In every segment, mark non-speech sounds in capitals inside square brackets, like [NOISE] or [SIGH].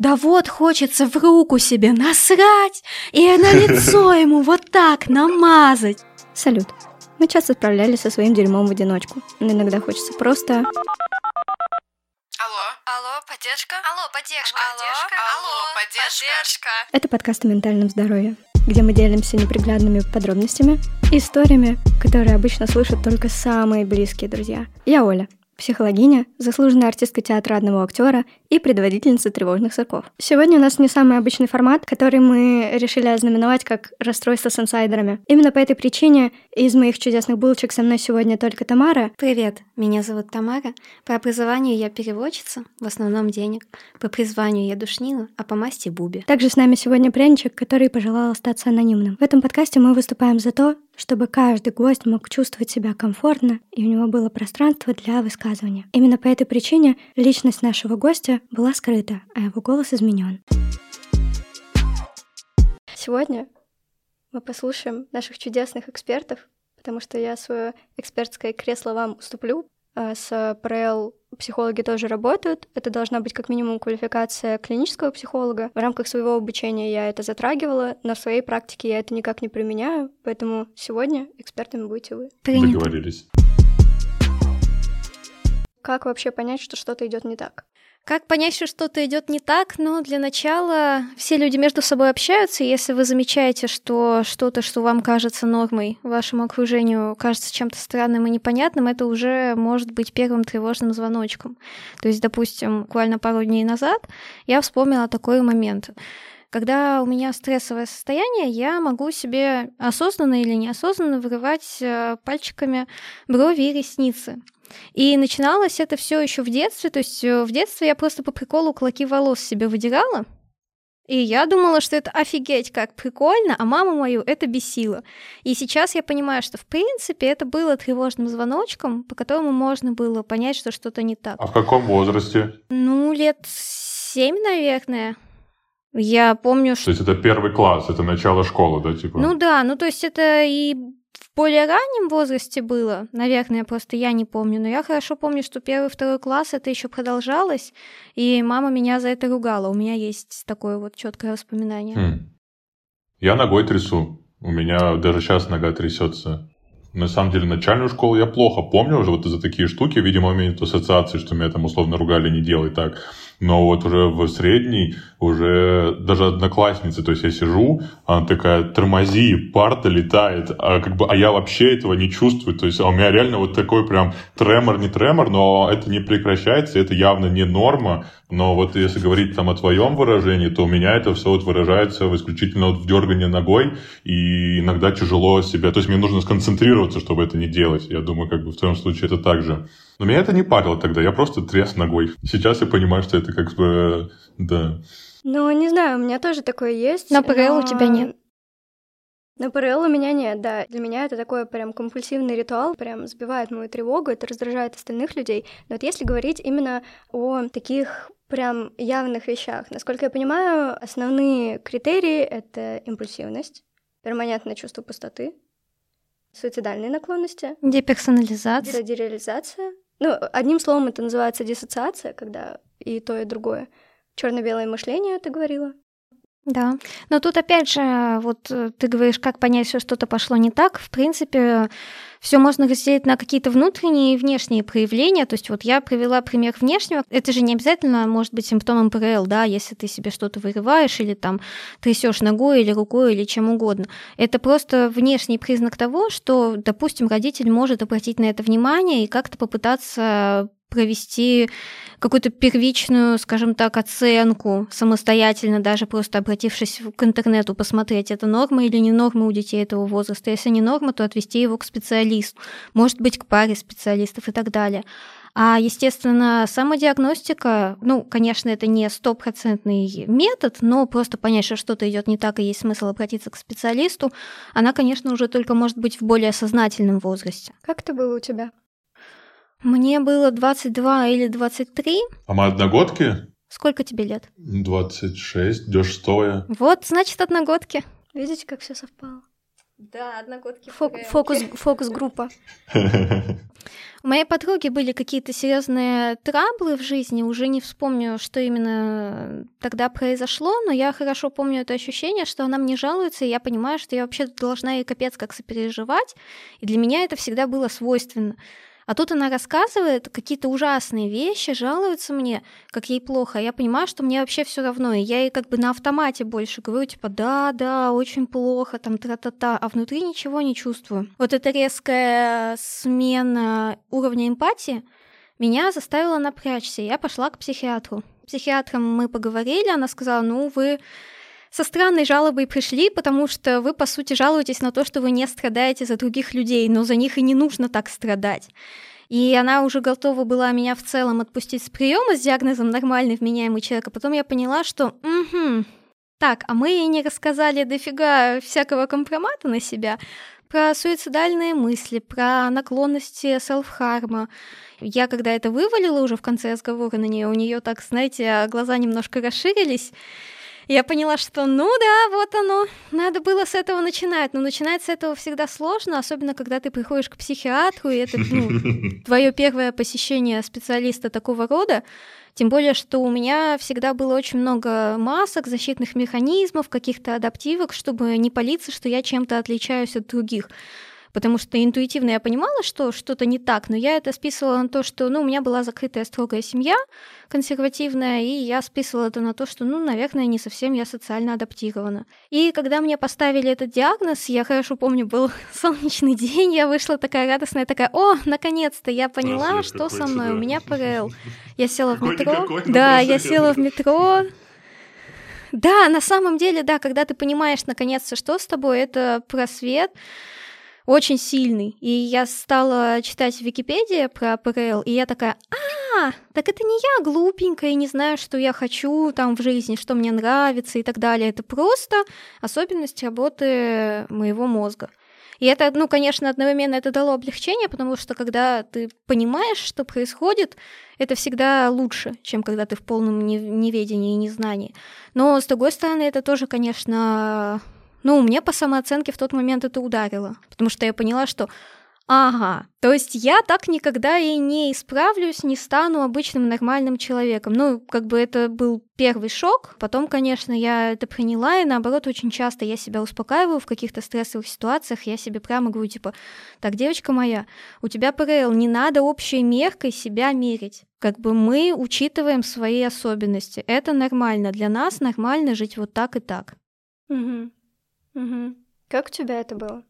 Да вот хочется в руку себе насрать и на лицо [LAUGHS] ему вот так намазать. Салют. Мы часто справлялись со своим дерьмом в одиночку. Но иногда хочется просто... Алло. Алло, поддержка. Алло, поддержка. Алло, алло, поддержка. Это подкаст о ментальном здоровье, где мы делимся неприглядными подробностями и историями, которые обычно слышат только самые близкие друзья. Я Оля, психологиня, заслуженная артистка театра одного актера и предводительница тревожных соков. Сегодня у нас не самый обычный формат, который мы решили ознаменовать как расстройство с инсайдерами. Именно по этой причине из моих чудесных булочек со мной сегодня только Тамара. Привет, меня зовут Тамара. По образованию я переводчица, в основном денег. По призванию я душнила, а по масти Буби. Также с нами сегодня пряничек, который пожелал остаться анонимным. В этом подкасте мы выступаем за то, чтобы каждый гость мог чувствовать себя комфортно и у него было пространство для высказывания. Именно по этой причине личность нашего гостя была скрыта, а его голос изменен. Сегодня мы послушаем наших чудесных экспертов, потому что я свое экспертское кресло вам уступлю. А с ПРЛ психологи тоже работают. Это должна быть как минимум квалификация клинического психолога. В рамках своего обучения я это затрагивала, но в своей практике я это никак не применяю, поэтому сегодня экспертами будете вы. Принято. Договорились. Как вообще понять, что что-то идет не так? Как понять, что что-то идет не так? Ну, для начала все люди между собой общаются. Если вы замечаете, что что-то, что вам кажется нормой, вашему окружению кажется чем-то странным и непонятным, это уже может быть первым тревожным звоночком. То есть, допустим, буквально пару дней назад я вспомнила такой момент. Когда у меня стрессовое состояние, я могу себе осознанно или неосознанно вырывать э, пальчиками брови и ресницы. И начиналось это все еще в детстве. То есть э, в детстве я просто по приколу клоки волос себе выдирала. И я думала, что это офигеть как прикольно, а маму мою это бесило. И сейчас я понимаю, что в принципе это было тревожным звоночком, по которому можно было понять, что что-то не так. А в каком возрасте? Ну, лет семь, наверное. Я помню, что... То есть это первый класс, это начало школы, да, типа? Ну да, ну то есть это и в более раннем возрасте было, наверное, просто я не помню, но я хорошо помню, что первый, второй класс это еще продолжалось, и мама меня за это ругала. У меня есть такое вот четкое воспоминание. Хм. Я ногой трясу. У меня даже сейчас нога трясется. На самом деле, начальную школу я плохо помню уже вот за такие штуки. Видимо, у меня нет ассоциации, что меня там условно ругали, не делай так но вот уже в средней, уже даже одноклассницы, то есть я сижу, она такая, тормози, парта летает, а, как бы, а я вообще этого не чувствую, то есть а у меня реально вот такой прям тремор, не тремор, но это не прекращается, это явно не норма, но вот если говорить там о твоем выражении, то у меня это все вот выражается в исключительно вот в дергании ногой, и иногда тяжело себя, то есть мне нужно сконцентрироваться, чтобы это не делать, я думаю, как бы в твоем случае это так же. Но меня это не парило тогда, я просто тряс ногой. Сейчас я понимаю, что это как бы, да. Ну, не знаю, у меня тоже такое есть. На ПРЛ но... у тебя нет. На ПРЛ у меня нет, да. Для меня это такой прям компульсивный ритуал, прям сбивает мою тревогу, это раздражает остальных людей. Но вот если говорить именно о таких прям явных вещах, насколько я понимаю, основные критерии — это импульсивность, перманентное чувство пустоты, суицидальные наклонности, деперсонализация, дереализация, ну, одним словом, это называется диссоциация, когда и то, и другое. Черно-белое мышление, ты говорила? Да. Но тут опять же, вот э, ты говоришь, как понять, что что-то пошло не так. В принципе, все можно разделить на какие-то внутренние и внешние проявления. То есть вот я привела пример внешнего. Это же не обязательно может быть симптомом ПРЛ, да, если ты себе что-то вырываешь или там трясешь ногой или рукой или чем угодно. Это просто внешний признак того, что, допустим, родитель может обратить на это внимание и как-то попытаться провести какую-то первичную, скажем так, оценку самостоятельно, даже просто обратившись к интернету, посмотреть, это норма или не норма у детей этого возраста. Если не норма, то отвести его к специалисту, может быть, к паре специалистов и так далее. А, естественно, самодиагностика, ну, конечно, это не стопроцентный метод, но просто понять, что что-то идет не так и есть смысл обратиться к специалисту, она, конечно, уже только может быть в более сознательном возрасте. Как это было у тебя? Мне было 22 или 23. А мы одногодки? Сколько тебе лет? 26, идешь стоя. Вот, значит, одногодки. Видите, как все совпало? Да, одногодки. фокус, фокус-группа. [LAUGHS] У моей подруги были какие-то серьезные траблы в жизни, уже не вспомню, что именно тогда произошло, но я хорошо помню это ощущение, что она мне жалуется, и я понимаю, что я вообще должна ей капец как сопереживать, и для меня это всегда было свойственно. А тут она рассказывает какие-то ужасные вещи, жалуется мне, как ей плохо. А я понимаю, что мне вообще все равно. И я ей как бы на автомате больше говорю, типа, да, да, очень плохо, там, тра-та-та, а внутри ничего не чувствую. Вот эта резкая смена уровня эмпатии меня заставила напрячься. Я пошла к психиатру. Психиатром мы поговорили, она сказала, ну, вы со странной жалобой пришли, потому что вы, по сути, жалуетесь на то, что вы не страдаете за других людей, но за них и не нужно так страдать. И она уже готова была меня в целом отпустить с приема с диагнозом нормальный вменяемый человек, а потом я поняла, что угу, так, а мы ей не рассказали дофига всякого компромата на себя, про суицидальные мысли, про наклонности селф-харма. Я когда это вывалила уже в конце разговора на нее, у нее так, знаете, глаза немножко расширились, я поняла, что ну да, вот оно, надо было с этого начинать. Но начинать с этого всегда сложно, особенно когда ты приходишь к психиатру, и это ну, [LAUGHS] твое первое посещение специалиста такого рода. Тем более, что у меня всегда было очень много масок, защитных механизмов, каких-то адаптивок, чтобы не палиться, что я чем-то отличаюсь от других потому что интуитивно я понимала, что что-то не так, но я это списывала на то, что, ну, у меня была закрытая строгая семья, консервативная, и я списывала это на то, что, ну, наверное, не совсем я социально адаптирована. И когда мне поставили этот диагноз, я хорошо помню, был [LAUGHS] солнечный день, я вышла такая радостная, такая, о, наконец-то, я поняла, Просвет что со мной, да. у меня [LAUGHS] ПРЛ. Я села в метро, да, я села в метро, да, на самом деле, да, когда ты понимаешь наконец-то, что с тобой, это просвет, очень сильный. И я стала читать в Википедии про ПРЛ, и я такая, а, так это не я глупенькая, не знаю, что я хочу там в жизни, что мне нравится и так далее. Это просто особенность работы моего мозга. И это, ну, конечно, одновременно это дало облегчение, потому что когда ты понимаешь, что происходит, это всегда лучше, чем когда ты в полном неведении и незнании. Но, с другой стороны, это тоже, конечно, ну, мне по самооценке в тот момент это ударило, потому что я поняла, что Ага, то есть я так никогда и не исправлюсь, не стану обычным нормальным человеком. Ну, как бы это был первый шок. Потом, конечно, я это приняла, и наоборот, очень часто я себя успокаиваю в каких-то стрессовых ситуациях. Я себе прямо говорю, типа, так, девочка моя, у тебя ПРЛ, не надо общей меркой себя мерить. Как бы мы учитываем свои особенности. Это нормально. Для нас нормально жить вот так и так. Угу. Угу. Как у тебя это было?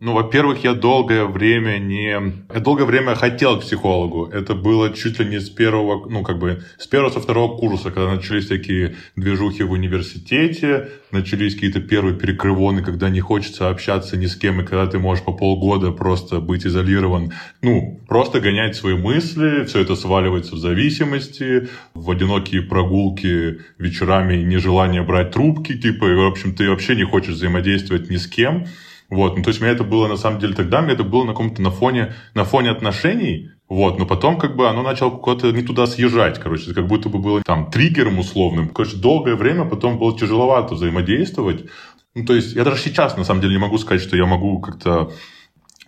Ну, во-первых, я долгое время не... Я долгое время хотел к психологу. Это было чуть ли не с первого, ну, как бы, с первого, со второго курса, когда начались такие движухи в университете, начались какие-то первые перекрывоны, когда не хочется общаться ни с кем, и когда ты можешь по полгода просто быть изолирован, ну, просто гонять свои мысли, все это сваливается в зависимости, в одинокие прогулки вечерами, нежелание брать трубки, типа, и, в общем, ты вообще не хочешь взаимодействовать ни с кем. Вот, ну, то есть меня это было, на самом деле, тогда, мне это было на каком-то на фоне, на фоне отношений, вот, но потом как бы оно начало куда-то не туда съезжать, короче, как будто бы было там триггером условным. Короче, долгое время потом было тяжеловато взаимодействовать. Ну, то есть я даже сейчас, на самом деле, не могу сказать, что я могу как-то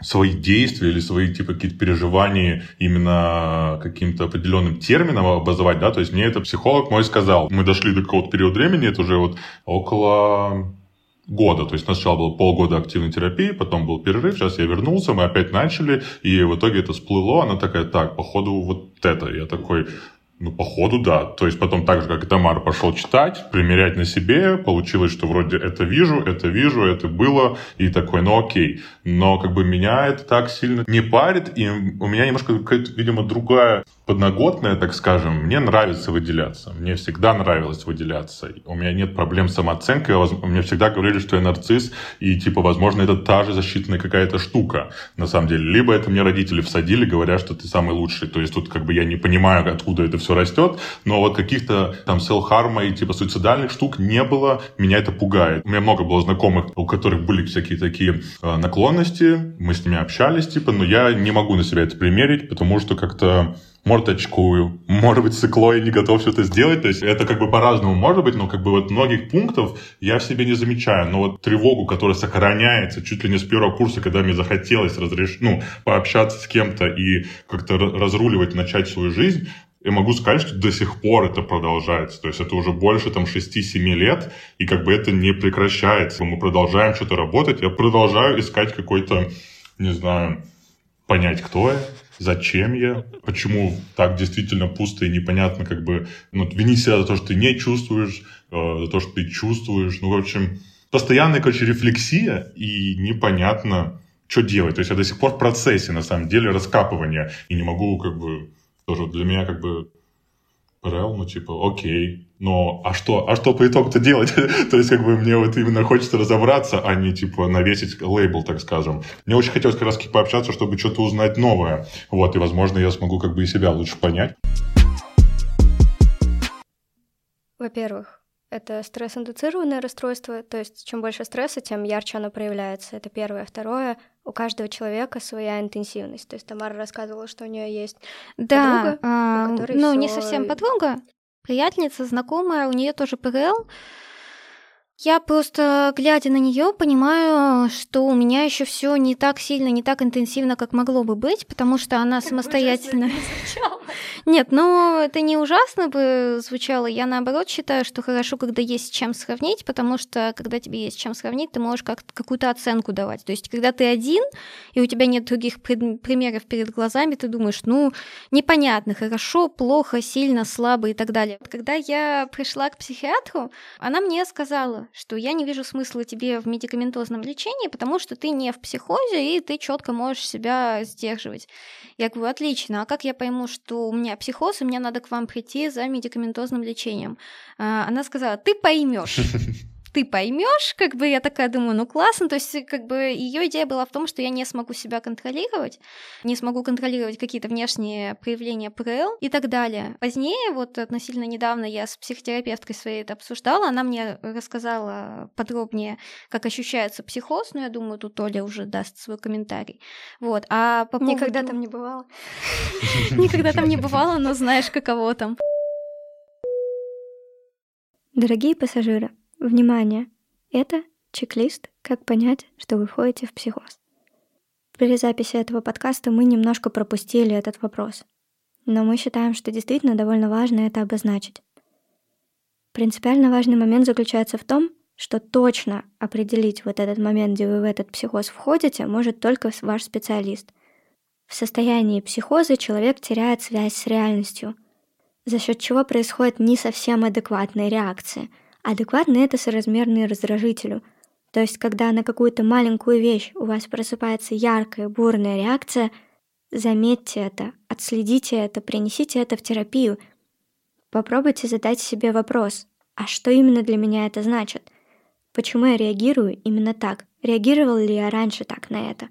свои действия или свои типа какие-то переживания именно каким-то определенным термином образовать, да, то есть мне это психолог мой сказал. Мы дошли до какого-то периода времени, это уже вот около года. То есть сначала было полгода активной терапии, потом был перерыв, сейчас я вернулся, мы опять начали, и в итоге это всплыло, она такая, так, походу вот это. Я такой, ну, походу, да. То есть потом так же, как и Тамар, пошел читать, примерять на себе. Получилось, что вроде это вижу, это вижу, это было. И такой, ну окей. Но как бы меня это так сильно не парит. И у меня немножко какая-то, видимо, другая подноготная, так скажем, мне нравится выделяться. Мне всегда нравилось выделяться. У меня нет проблем с самооценкой. Мне всегда говорили, что я нарцисс, и, типа, возможно, это та же защитная какая-то штука, на самом деле. Либо это мне родители всадили, говоря, что ты самый лучший. То есть тут, как бы, я не понимаю, откуда это все растет, но вот каких-то там селф-харма и, типа, суицидальных штук не было. Меня это пугает. У меня много было знакомых, у которых были всякие такие э, наклонности. Мы с ними общались, типа, но я не могу на себя это примерить, потому что как-то может, очкую, может быть, сыкло и не готов что-то сделать. То есть это как бы по-разному может быть, но как бы вот многих пунктов я в себе не замечаю. Но вот тревогу, которая сохраняется чуть ли не с первого курса, когда мне захотелось разреш... ну, пообщаться с кем-то и как-то разруливать, начать свою жизнь, я могу сказать, что до сих пор это продолжается. То есть это уже больше там 6-7 лет, и как бы это не прекращается. Мы продолжаем что-то работать, я продолжаю искать какой-то, не знаю, понять, кто я, зачем я, почему так действительно пусто и непонятно, как бы, ну, вини себя за то, что ты не чувствуешь, э, за то, что ты чувствуешь, ну, в общем, постоянная, короче, рефлексия, и непонятно, что делать. То есть я до сих пор в процессе, на самом деле, раскапывания, и не могу, как бы, тоже для меня, как бы, ПРЛ, ну, типа, окей, но а что, а что по итогу-то делать? [LAUGHS] То есть, как бы, мне вот именно хочется разобраться, а не, типа, навесить лейбл, так скажем. Мне очень хотелось как раз пообщаться, чтобы что-то узнать новое. Вот, и, возможно, я смогу как бы и себя лучше понять. Во-первых, это стресс-индуцированное расстройство, то есть чем больше стресса, тем ярче оно проявляется. Это первое. Второе, у каждого человека своя интенсивность. То есть Тамара рассказывала, что у нее есть да, подруга, а, ну всё... не совсем подруга, приятельница, знакомая, у нее тоже ПРЛ. Я просто, глядя на нее, понимаю, что у меня еще все не так сильно, не так интенсивно, как могло бы быть, потому что она как самостоятельно. Нет, ну это не ужасно бы звучало. Я наоборот считаю, что хорошо, когда есть с чем сравнить, потому что когда тебе есть с чем сравнить, ты можешь как какую-то оценку давать. То есть, когда ты один, и у тебя нет других примеров перед глазами, ты думаешь, ну, непонятно, хорошо, плохо, сильно, слабо и так далее. Когда я пришла к психиатру, она мне сказала, что я не вижу смысла тебе в медикаментозном лечении, потому что ты не в психозе, и ты четко можешь себя сдерживать. Я говорю, отлично, а как я пойму, что у меня психоз, и мне надо к вам прийти за медикаментозным лечением? А, она сказала, ты поймешь. [LAUGHS] ты поймешь, как бы я такая думаю, ну классно, то есть как бы ее идея была в том, что я не смогу себя контролировать, не смогу контролировать какие-то внешние проявления ПРЛ и так далее. Позднее, вот относительно недавно я с психотерапевткой своей это обсуждала, она мне рассказала подробнее, как ощущается психоз, но я думаю, тут Оля уже даст свой комментарий. Вот, а по поводу... Никогда там не бывало. [LAUGHS] Никогда там не бывало, но знаешь, каково там. Дорогие пассажиры, Внимание! Это чек-лист, как понять, что вы входите в психоз. При записи этого подкаста мы немножко пропустили этот вопрос, но мы считаем, что действительно довольно важно это обозначить. Принципиально важный момент заключается в том, что точно определить вот этот момент, где вы в этот психоз входите, может только ваш специалист. В состоянии психоза человек теряет связь с реальностью, за счет чего происходит не совсем адекватная реакция – Адекватный — это соразмерный раздражителю. То есть, когда на какую-то маленькую вещь у вас просыпается яркая, бурная реакция, заметьте это, отследите это, принесите это в терапию. Попробуйте задать себе вопрос, а что именно для меня это значит? Почему я реагирую именно так? Реагировал ли я раньше так на это?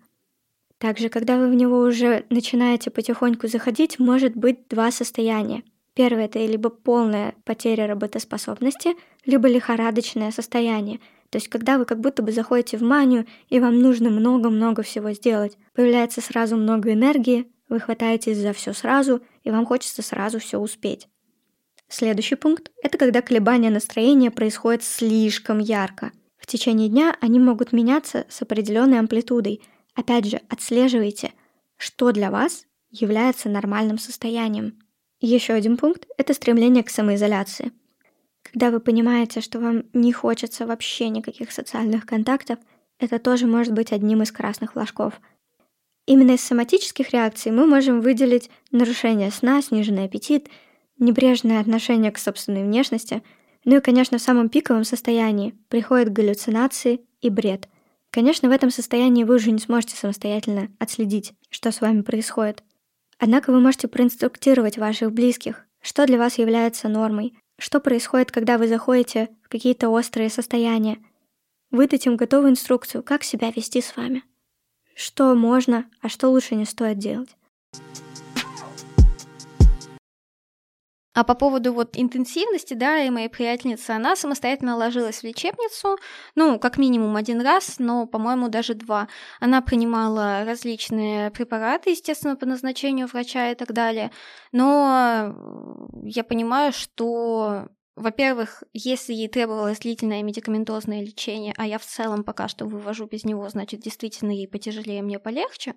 Также, когда вы в него уже начинаете потихоньку заходить, может быть два состояния — Первое — это либо полная потеря работоспособности, либо лихорадочное состояние. То есть, когда вы как будто бы заходите в манию, и вам нужно много-много всего сделать. Появляется сразу много энергии, вы хватаетесь за все сразу, и вам хочется сразу все успеть. Следующий пункт — это когда колебания настроения происходят слишком ярко. В течение дня они могут меняться с определенной амплитудой. Опять же, отслеживайте, что для вас является нормальным состоянием. Еще один пункт — это стремление к самоизоляции. Когда вы понимаете, что вам не хочется вообще никаких социальных контактов, это тоже может быть одним из красных флажков. Именно из соматических реакций мы можем выделить нарушение сна, сниженный аппетит, небрежное отношение к собственной внешности, ну и, конечно, в самом пиковом состоянии приходят галлюцинации и бред. Конечно, в этом состоянии вы уже не сможете самостоятельно отследить, что с вами происходит — Однако вы можете проинструктировать ваших близких, что для вас является нормой, что происходит, когда вы заходите в какие-то острые состояния. Выдать им готовую инструкцию, как себя вести с вами. Что можно, а что лучше не стоит делать. А по поводу вот интенсивности, да, и моей приятельницы, она самостоятельно ложилась в лечебницу, ну, как минимум один раз, но, по-моему, даже два. Она принимала различные препараты, естественно, по назначению врача и так далее, но я понимаю, что во-первых, если ей требовалось длительное медикаментозное лечение, а я в целом пока что вывожу без него, значит, действительно ей потяжелее, мне полегче.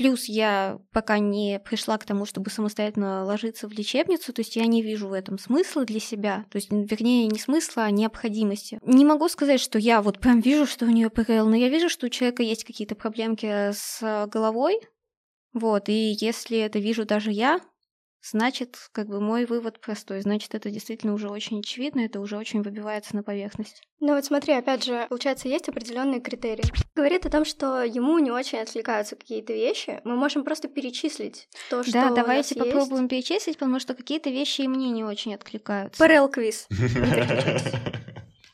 Плюс я пока не пришла к тому, чтобы самостоятельно ложиться в лечебницу, то есть я не вижу в этом смысла для себя, то есть, вернее, не смысла, а необходимости. Не могу сказать, что я вот прям вижу, что у нее ПРЛ, но я вижу, что у человека есть какие-то проблемки с головой, вот, и если это вижу даже я, Значит, как бы мой вывод простой. Значит, это действительно уже очень очевидно, это уже очень выбивается на поверхность. Ну вот смотри, опять же, получается, есть определенные критерии. Говорит о том, что ему не очень отвлекаются какие-то вещи. Мы можем просто перечислить то, что Да, давайте попробуем есть. перечислить, потому что какие-то вещи и мне не очень откликаются. ПРЛ-квиз. [LAUGHS]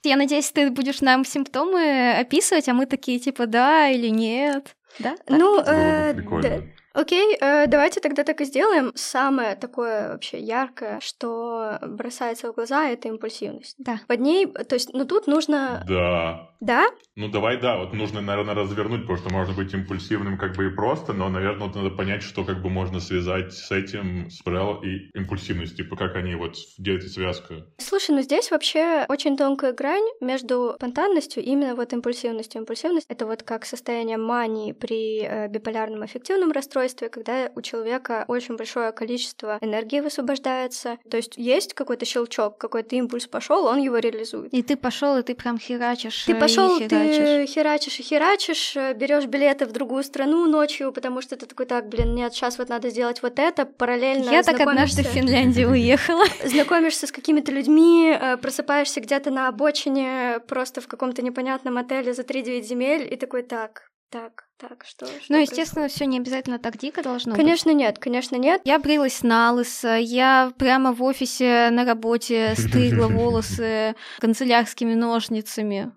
Я надеюсь, ты будешь нам симптомы описывать, а мы такие типа да или нет. Да? Ну, э, да. Окей, э, давайте тогда так и сделаем. Самое такое вообще яркое, что бросается в глаза, это импульсивность. Да. Под ней, то есть, ну тут нужно... Да. Да? Ну давай, да, вот нужно, наверное, развернуть, потому что можно быть импульсивным как бы и просто, но, наверное, вот надо понять, что как бы можно связать с этим, с ПРЛ и импульсивностью, типа как они вот, где эта связка? Слушай, ну здесь вообще очень тонкая грань между спонтанностью и именно вот импульсивностью. Импульсивность — это вот как состояние мании при э, биполярном аффективном расстройстве, когда у человека очень большое количество энергии высвобождается, то есть есть какой-то щелчок, какой-то импульс пошел, он его реализует. И ты пошел, и ты прям херачишь. Ты э, пошел, и ты херачишь. и херачишь, э, берешь билеты в другую страну ночью, потому что ты такой, так, блин, нет, сейчас вот надо сделать вот это, параллельно Я так однажды в Финляндию [LAUGHS] уехала. знакомишься с какими-то людьми, э, просыпаешься где-то на обочине, просто в каком-то непонятном отеле за 3-9 земель, и такой, так, так, так, что, что Ну, естественно, все не обязательно так дико должно быть. Конечно, нет, конечно, нет. Я брилась на лысо, я прямо в офисе на работе [LAUGHS] стригла волосы канцелярскими ножницами.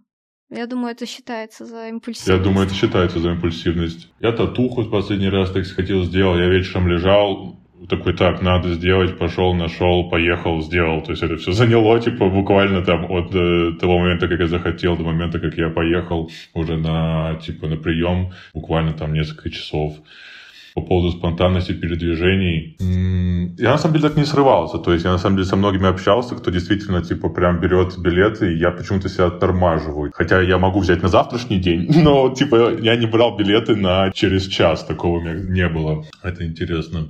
Я думаю, это считается за импульсивность. Я думаю, это считается за импульсивность. Я татуху в последний раз так хотел сделать. Я вечером лежал, такой, так, надо сделать, пошел, нашел, поехал, сделал. То есть это все заняло, типа, буквально там от э, того момента, как я захотел, до момента, как я поехал уже на, типа, на прием, буквально там несколько часов. По поводу спонтанности передвижений. Я на самом деле так не срывался. То есть я на самом деле со многими общался, кто действительно типа прям берет билеты, и я почему-то себя оттормаживаю. Хотя я могу взять на завтрашний день, [LAUGHS] но типа я не брал билеты на через час. Такого у меня не было. Это интересно.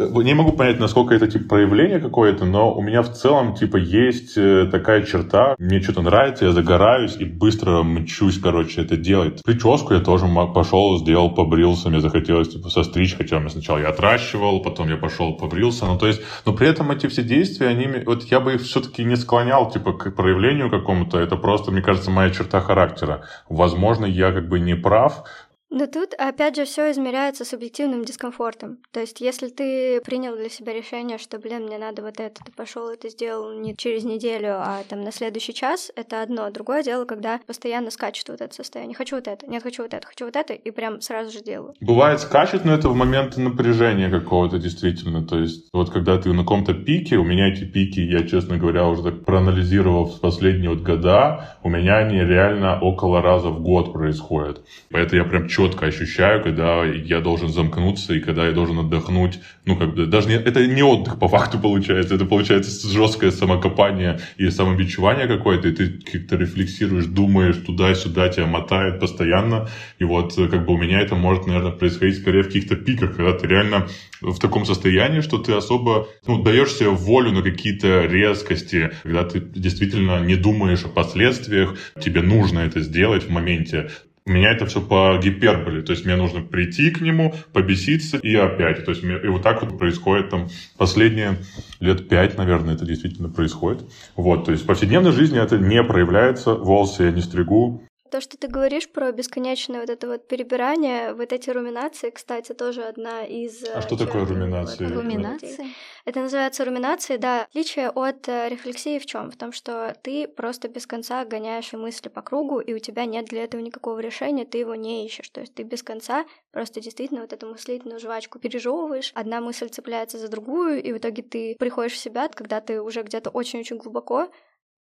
Не могу понять, насколько это типа проявление какое-то, но у меня в целом типа есть э, такая черта. Мне что-то нравится, я загораюсь и быстро мчусь, короче, это делать. Прическу я тоже пошел, сделал, побрился. Мне захотелось типа состричь, хотя мне сначала я отращивал, потом я пошел, побрился. Ну, то есть, но при этом эти все действия, они, вот я бы их все-таки не склонял типа к проявлению какому-то. Это просто, мне кажется, моя черта характера. Возможно, я как бы не прав, Но тут, опять же, все измеряется субъективным дискомфортом. То есть, если ты принял для себя решение, что, блин, мне надо вот это, ты пошел это сделал не через неделю, а там на следующий час, это одно. Другое дело, когда постоянно скачет вот это состояние. Хочу вот это, нет, хочу вот это, хочу вот это, и прям сразу же делаю. Бывает скачет, но это в моменты напряжения какого-то действительно. То есть вот когда ты на каком-то пике, у меня эти пики, я, честно говоря, уже так проанализировал в последние вот года, у меня они реально около раза в год происходят. Поэтому я прям четко ощущаю, когда я должен замкнуться и когда я должен отдохнуть. Ну, как бы, даже не, это не отдых по факту получается, это получается жесткое самокопание и самобичевание какое-то, и ты как-то рефлексируешь, думаешь туда-сюда, тебя мотает постоянно. И вот э, как бы у меня это может, наверное, происходить скорее в каких-то пиках, когда ты реально в таком состоянии, что ты особо ну, даешь себе волю на какие-то резкости, когда ты действительно не думаешь о последствиях, тебе нужно это сделать в моменте. У меня это все по гиперболе, то есть мне нужно прийти к нему, побеситься и опять. То есть и вот так вот происходит там последние лет пять, наверное, это действительно происходит. Вот, то есть в повседневной жизни это не проявляется, волосы я не стригу, То, что ты говоришь про бесконечное вот это вот перебирание, вот эти руминации, кстати, тоже одна из... А что такое руминации? Руминации? Это называется руминацией, да. Отличие от э, рефлексии в чем? В том, что ты просто без конца гоняешь мысли по кругу, и у тебя нет для этого никакого решения, ты его не ищешь. То есть ты без конца просто действительно вот эту мыслительную жвачку пережевываешь, одна мысль цепляется за другую, и в итоге ты приходишь в себя, когда ты уже где-то очень-очень глубоко,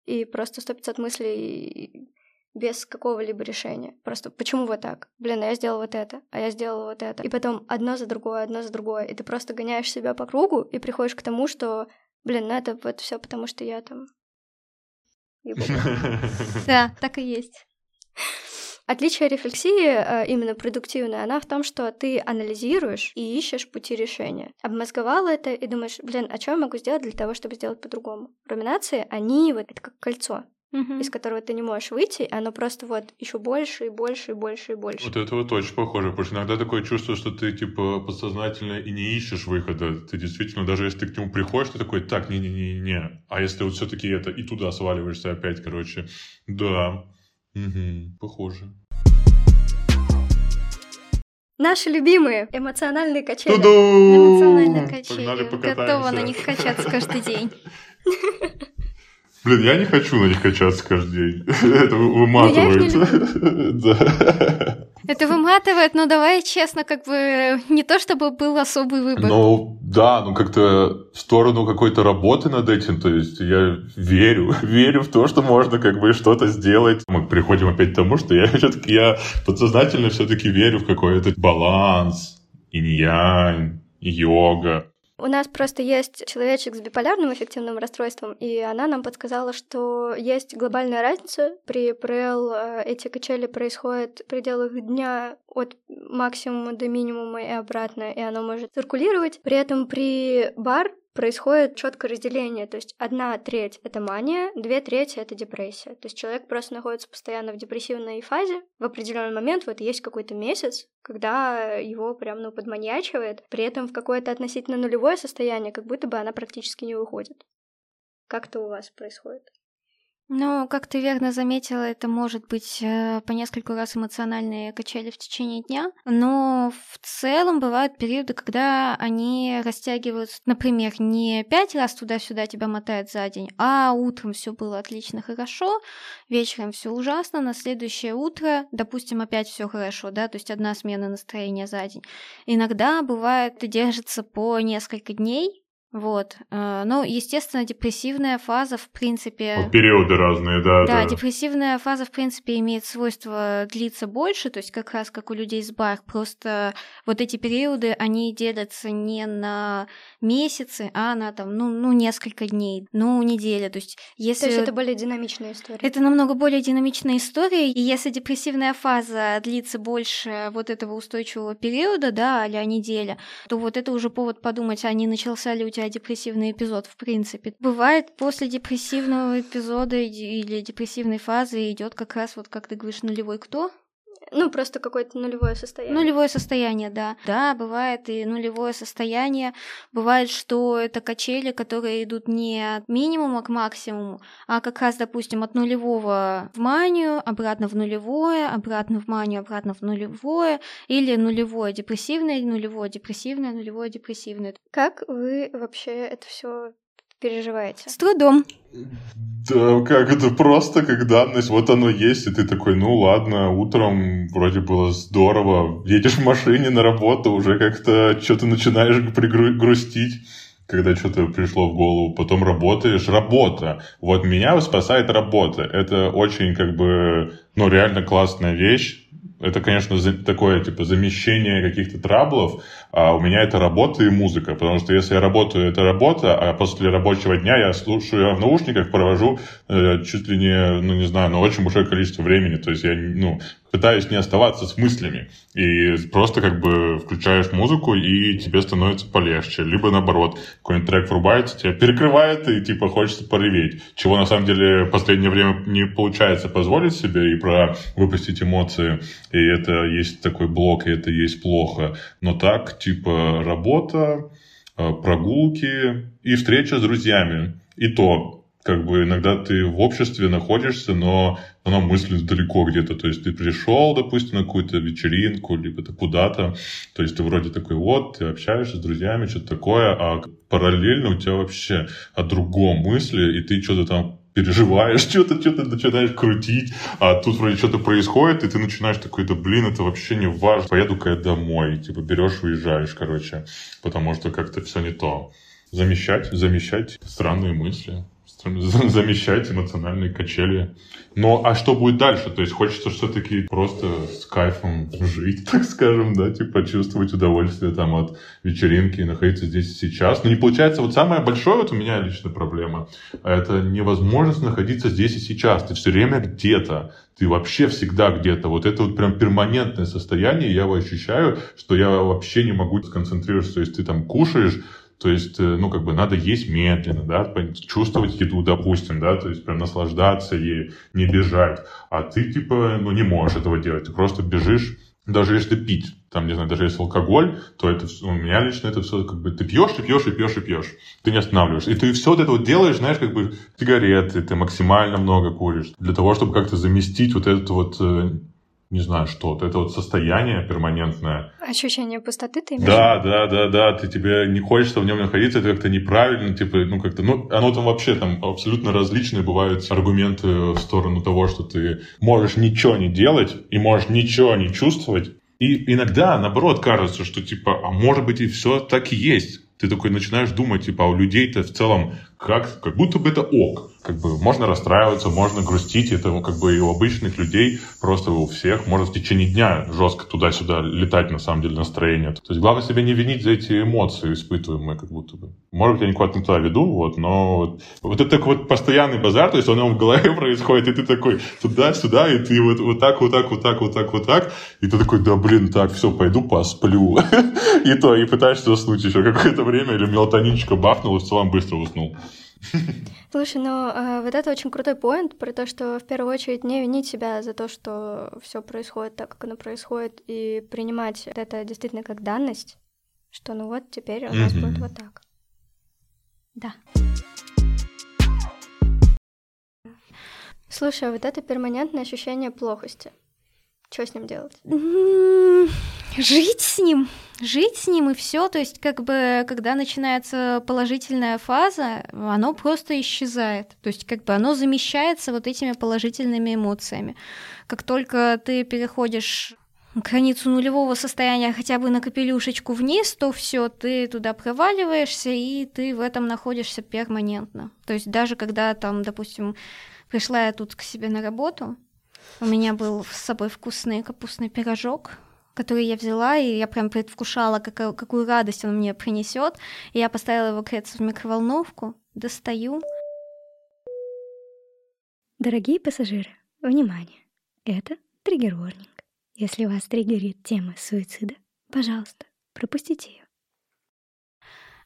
и просто сто пятьсот мыслей без какого-либо решения. Просто почему вот так? Блин, а я сделал вот это, а я сделал вот это. И потом одно за другое, одно за другое. И ты просто гоняешь себя по кругу и приходишь к тому, что, блин, ну это вот все потому, что я там... [LAUGHS] Да, так и есть. Отличие рефлексии, э, именно продуктивной, она в том, что ты анализируешь и ищешь пути решения. Обмозговал это и думаешь, блин, а что я могу сделать для того, чтобы сделать по-другому? Руминации, они вот это как кольцо угу. из которого ты не можешь выйти, и оно просто вот еще больше и больше и больше и больше. Вот это вот очень похоже, потому что иногда такое чувство, что ты типа подсознательно и не ищешь выхода. Ты действительно, даже если ты к нему приходишь, ты такой, так, не-не-не-не. А если вот все-таки это и туда сваливаешься опять, короче. Да, угу. похоже. Наши любимые эмоциональные качели. Туду! Эмоциональные качели. Готова на них качаться каждый день. [LAUGHS] Блин, я не хочу на них качаться каждый день. [LAUGHS] Это выматывает. [LAUGHS] Это выматывает, но давай честно, как бы не то чтобы был особый выбор. Ну да, ну как-то в сторону какой-то работы над этим, то есть я верю, [LAUGHS] верю в то, что можно как бы что-то сделать. Мы приходим опять к тому, что я все-таки я подсознательно все-таки верю в какой-то баланс, инь-янь, йога. У нас просто есть человечек с биполярным эффективным расстройством, и она нам подсказала, что есть глобальная разница. При ПРЛ э, эти качели происходят в пределах дня от максимума до минимума и обратно, и оно может циркулировать. При этом при бар происходит четкое разделение, то есть одна треть — это мания, две трети — это депрессия. То есть человек просто находится постоянно в депрессивной фазе. В определенный момент вот есть какой-то месяц, когда его прям, ну, подманьячивает, при этом в какое-то относительно нулевое состояние, как будто бы она практически не выходит. Как это у вас происходит? Ну, как ты верно заметила, это может быть э, по нескольку раз эмоциональные качели в течение дня, но в целом бывают периоды, когда они растягиваются, например, не пять раз туда-сюда тебя мотает за день, а утром все было отлично хорошо, вечером все ужасно, на следующее утро, допустим, опять все хорошо, да, то есть одна смена настроения за день. Иногда бывает держится по несколько дней, вот. Э, ну, естественно, депрессивная фаза, в принципе... Вот периоды разные, да, да. Да, депрессивная фаза, в принципе, имеет свойство длиться больше, то есть как раз как у людей с бар, просто вот эти периоды, они делятся не на месяцы, а на там, ну, ну несколько дней, ну, недели, то есть если... То есть это более динамичная история. Это намного более динамичная история, и если депрессивная фаза длится больше вот этого устойчивого периода, да, а неделя, то вот это уже повод подумать, а не начался ли у тебя тебя депрессивный эпизод, в принципе. Бывает, после депрессивного эпизода или депрессивной фазы идет как раз, вот как ты говоришь, нулевой кто? Ну, просто какое-то нулевое состояние. Нулевое состояние, да. Да, бывает и нулевое состояние. Бывает, что это качели, которые идут не от минимума к максимуму, а как раз, допустим, от нулевого в манию, обратно в нулевое, обратно в манию, обратно в нулевое, или нулевое депрессивное, нулевое депрессивное, нулевое депрессивное. Как вы вообще это все переживаете? С трудом. Да, как это просто, как данность, вот оно есть, и ты такой, ну ладно, утром вроде было здорово, едешь в машине на работу, уже как-то что-то начинаешь пригрустить когда что-то пришло в голову, потом работаешь, работа. Вот меня спасает работа. Это очень как бы, ну, реально классная вещь это, конечно, такое, типа, замещение каких-то траблов, а у меня это работа и музыка, потому что если я работаю, это работа, а после рабочего дня я слушаю, в наушниках провожу э, чуть ли не, ну, не знаю, но очень большое количество времени, то есть я, ну, пытаюсь не оставаться с мыслями. И просто как бы включаешь музыку, и тебе становится полегче. Либо наоборот, какой-нибудь трек врубается, тебя перекрывает, и типа хочется пореветь. Чего на самом деле в последнее время не получается позволить себе и про выпустить эмоции. И это есть такой блок, и это есть плохо. Но так, типа, работа, э, прогулки и встреча с друзьями. И то как бы иногда ты в обществе находишься, но она мыслит далеко где-то. То есть ты пришел, допустим, на какую-то вечеринку, либо ты куда-то. То есть ты вроде такой, вот, ты общаешься с друзьями, что-то такое, а параллельно у тебя вообще о другом мысли, и ты что-то там переживаешь, [LAUGHS] что-то, что-то начинаешь крутить, а тут вроде что-то происходит, и ты начинаешь такой, да блин, это вообще не важно, поеду-ка я домой, типа берешь, уезжаешь, короче, потому что как-то все не то. Замещать, замещать странные мысли [LAUGHS] замещать эмоциональные качели. Но а что будет дальше? То есть хочется все-таки просто с кайфом жить, [LAUGHS] так скажем, да, типа чувствовать удовольствие там от вечеринки находиться здесь и сейчас. Но не получается, вот самое большое вот у меня лично проблема, это невозможность находиться здесь и сейчас. Ты все время где-то, ты вообще всегда где-то. Вот это вот прям перманентное состояние, я его ощущаю, что я вообще не могу сконцентрироваться. То есть ты там кушаешь, то есть, э, ну, как бы надо есть медленно, да, чувствовать еду, допустим, да, то есть прям наслаждаться ей, не бежать. А ты, типа, ну, не можешь этого делать. Ты просто бежишь, даже если пить, там, не знаю, даже если алкоголь, то это у меня лично это все как бы ты пьешь, и пьешь, и пьешь, и пьешь. Ты не останавливаешься. И ты все вот это вот делаешь, знаешь, как бы сигареты, ты максимально много куришь. Для того, чтобы как-то заместить вот эту вот э, не знаю, что это вот состояние перманентное. Ощущение пустоты ты имеешь? Да, да, да, да, ты тебе не хочется в нем находиться, это как-то неправильно, типа, ну как-то, ну, оно там вообще там абсолютно различные бывают аргументы в сторону того, что ты можешь ничего не делать и можешь ничего не чувствовать. И иногда, наоборот, кажется, что типа, а может быть и все так и есть. Ты такой начинаешь думать, типа, а у людей-то в целом как, как будто бы это ок как бы можно расстраиваться, можно грустить, это как бы и у обычных людей, просто у всех, можно в течение дня жестко туда-сюда летать, на самом деле, настроение. То есть главное себя не винить за эти эмоции испытываемые, как будто бы. Может быть, я куда-то не туда веду, вот, но вот, вот это такой вот постоянный базар, то есть он в голове [LAUGHS] происходит, и ты такой туда-сюда, и ты вот, вот так, вот так, вот так, вот так, вот так, и ты такой, да блин, так, все, пойду посплю. [LAUGHS] И то, и пытаешься заснуть еще какое-то время, или мелатонинчика бахнул, и в целом быстро уснул. [LAUGHS] Слушай, ну э, вот это очень крутой поинт про то, что в первую очередь не винить себя за то, что все происходит так, как оно происходит, и принимать это действительно как данность, что ну вот теперь у нас будет вот так. Да. Слушай, а вот это перманентное ощущение плохости. Что с ним делать? Жить с ним, жить с ним и все. То есть, как бы, когда начинается положительная фаза, оно просто исчезает. То есть, как бы, оно замещается вот этими положительными эмоциями. Как только ты переходишь границу нулевого состояния хотя бы на капелюшечку вниз, то все, ты туда проваливаешься, и ты в этом находишься перманентно. То есть даже когда там, допустим, пришла я тут к себе на работу, у меня был с собой вкусный капустный пирожок, который я взяла, и я прям предвкушала, какая, какую радость он мне принесет. И я поставила его греться в микроволновку, достаю. Дорогие пассажиры, внимание! Это триггер-ворнинг. Если вас триггерит тема суицида, пожалуйста, пропустите ее.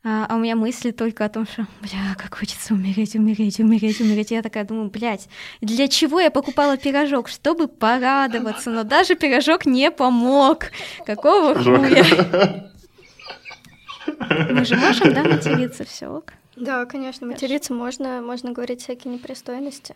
А, а у меня мысли только о том, что, бля, как хочется умереть, умереть, умереть, умереть. Я такая думаю, блядь, для чего я покупала пирожок? Чтобы порадоваться, но даже пирожок не помог. Какого хуя? [LAUGHS] Мы же можем, да, материться, все ок? Да, конечно, материться можно, можно говорить всякие непристойности.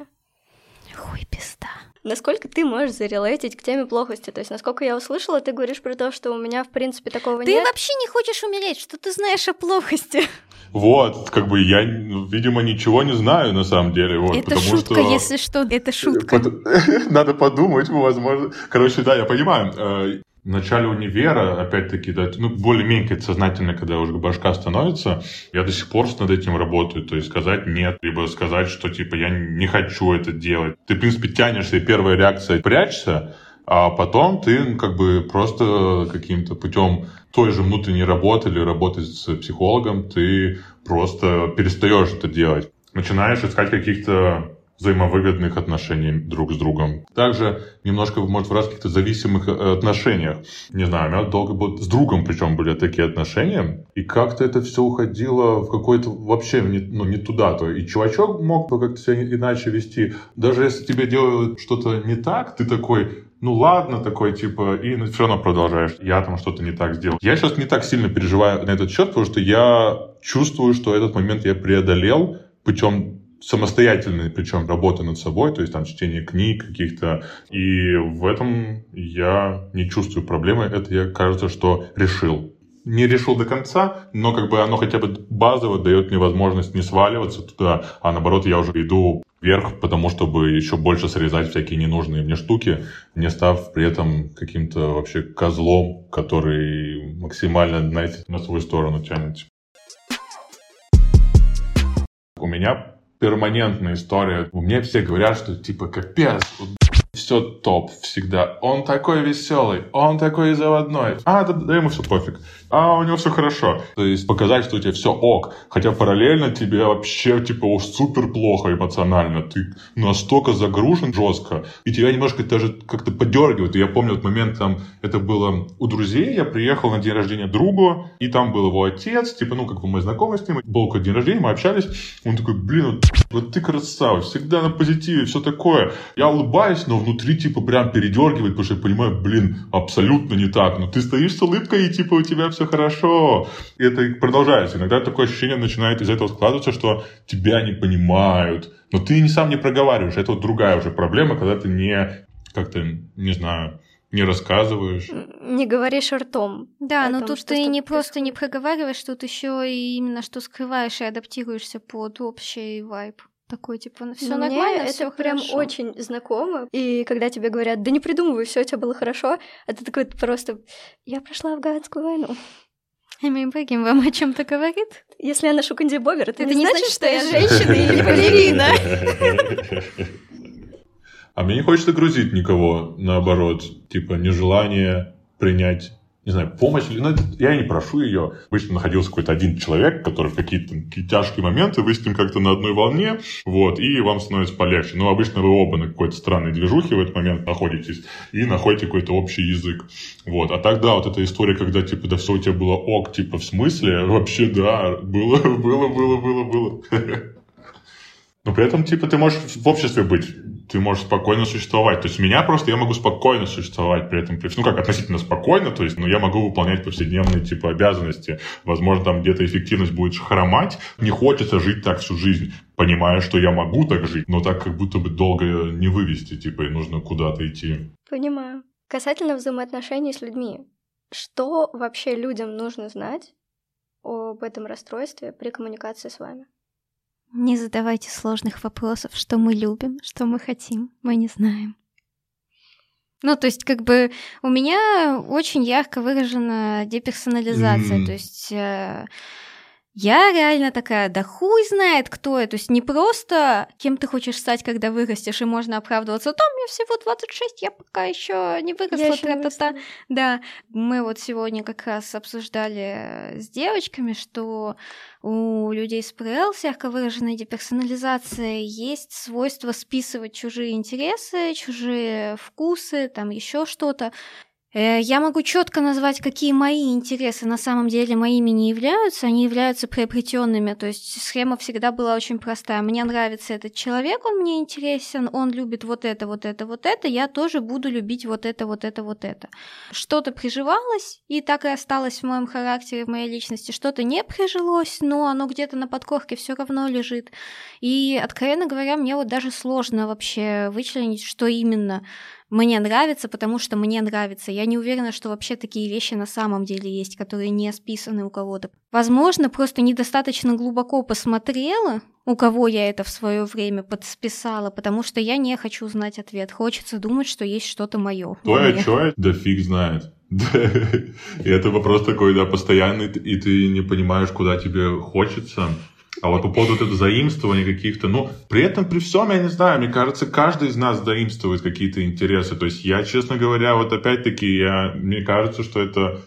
Хуй пизда. Насколько ты можешь зарелейтить к теме плохости? То есть, насколько я услышала, ты говоришь про то, что у меня, в принципе, такого ты нет. Ты вообще не хочешь умереть, что ты знаешь о плохости? Вот, как бы я, видимо, ничего не знаю на самом деле. Вот, это шутка, что... если что, это шутка. [LAUGHS] Надо подумать, возможно. Короче, да, я понимаю. В начале универа, опять-таки, да, ну, более-менее сознательно, когда уже башка становится, я до сих пор над этим работаю. То есть сказать нет, либо сказать, что типа я не хочу это делать. Ты, в принципе, тянешься, и первая реакция прячься, а потом ты ну, как бы просто каким-то путем той же внутренней работы или работы с психологом, ты просто перестаешь это делать. Начинаешь искать каких-то взаимовыгодных отношений друг с другом. Также немножко, может, в раз каких-то зависимых э, отношениях. Не знаю, у меня долго было с другом, причем были такие отношения, и как-то это все уходило в какой-то вообще не, ну, не туда-то. И чувачок мог бы как-то себя иначе вести. Даже если тебе делают что-то не так, ты такой, ну ладно, такой типа, и все равно продолжаешь. Я там что-то не так сделал. Я сейчас не так сильно переживаю на этот счет, потому что я чувствую, что этот момент я преодолел путем самостоятельной, причем работа над собой, то есть там чтение книг каких-то. И в этом я не чувствую проблемы. Это я, кажется, что решил. Не решил до конца, но как бы оно хотя бы базово дает мне возможность не сваливаться туда, а наоборот я уже иду вверх, потому чтобы еще больше срезать всякие ненужные мне штуки, не став при этом каким-то вообще козлом, который максимально, знаете, на свою сторону тянет. У меня перманентная история. У меня все говорят, что типа капец, все топ всегда. Он такой веселый, он такой заводной. А, да, да ему все пофиг. А, у него все хорошо. То есть показать, что у тебя все ок. Хотя параллельно тебе вообще типа уж супер плохо эмоционально. Ты настолько загружен жестко. И тебя немножко даже как-то подергивает. И я помню этот момент, там, это было у друзей. Я приехал на день рождения другу, и там был его отец. Типа, ну, как бы мы знакомы с ним. Был какой день рождения, мы общались. Он такой, блин, вот, вот ты красава, всегда на позитиве, все такое. Я улыбаюсь, но внутри типа прям передергивает, потому что я понимаю, блин, абсолютно не так. Но ты стоишь с улыбкой, и типа у тебя все хорошо. И это продолжается. Иногда такое ощущение начинает из этого складываться, что тебя не понимают. Но ты не сам не проговариваешь. Это вот другая уже проблема, когда ты не как-то, не знаю, не рассказываешь. Не говоришь ртом. Да, но тут ты не просто не проговариваешь, тут еще и именно что скрываешь и адаптируешься под общий вайб такой, типа, ну все нормально, это всё прям хорошо. очень знакомо. И когда тебе говорят, да не придумывай, все у тебя было хорошо, а ты такой просто, я прошла афганскую войну. И мы Бэггин вам о чем то говорит? Если я ношу Канди Бобер, это, Это не, не значит, значит, что я что я женщина или балерина. [LAUGHS] А мне не хочется грузить никого, наоборот. Типа, нежелание принять не знаю, помощь, ну, я не прошу ее. Обычно находился какой-то один человек, который в какие-то такие тяжкие моменты, вы с ним как-то на одной волне, вот, и вам становится полегче. Но обычно вы оба на какой-то странной движухе в этот момент находитесь и находите какой-то общий язык. Вот. А тогда вот эта история, когда, типа, да все у тебя было ок, типа, в смысле? Вообще, да, было, было, было, было, было. [LAUGHS] Но при этом, типа, ты можешь в обществе быть ты можешь спокойно существовать. То есть меня просто, я могу спокойно существовать при этом. Ну, как относительно спокойно, то есть, ну, я могу выполнять повседневные, типа, обязанности. Возможно, там где-то эффективность будет хромать. Не хочется жить так всю жизнь, понимая, что я могу так жить, но так как будто бы долго не вывести, типа, и нужно куда-то идти. Понимаю. Касательно взаимоотношений с людьми. Что вообще людям нужно знать об этом расстройстве при коммуникации с вами? Не задавайте сложных вопросов, что мы любим, что мы хотим, мы не знаем. Ну, то есть, как бы у меня очень ярко выражена деперсонализация. Мгм. То есть э, я реально такая, да хуй знает, кто я. То есть не просто кем ты хочешь стать, когда вырастешь, и можно оправдываться. Там мне всего 26, я пока еще не выросла. Я ещё не тра-та-та». выросла. Да, мы вот сегодня как раз обсуждали с девочками, что у людей с ПРЛ, с ярко выраженной деперсонализацией, есть свойство списывать чужие интересы, чужие вкусы, там еще что-то. Э, Я могу четко назвать, какие мои интересы на самом деле моими не являются, они являются приобретенными. То есть схема всегда была очень простая. Мне нравится этот человек, он мне интересен, он любит вот это, вот это, вот это, я тоже буду любить вот это, вот это, вот это. Что-то приживалось, и так и осталось в моем характере, в моей личности. Что-то не прижилось, но оно где-то на подкорке все равно лежит. И, откровенно говоря, мне вот даже сложно вообще вычленить, что именно мне нравится, потому что мне нравится. Я не уверена, что вообще такие вещи на самом деле есть, которые не списаны у кого-то. Возможно, просто недостаточно глубоко посмотрела, у кого я это в свое время подсписала, потому что я не хочу знать ответ. Хочется думать, что есть что-то мое. Кто я, чё я? Да фиг знает. [LAUGHS] И это вопрос такой, да, постоянный, и ты не понимаешь, куда тебе хочется. А вот по поводу вот этого заимствования каких-то, ну, при этом, при всем, я не знаю, мне кажется, каждый из нас заимствует какие-то интересы. То есть я, честно говоря, вот опять-таки, я, мне кажется, что это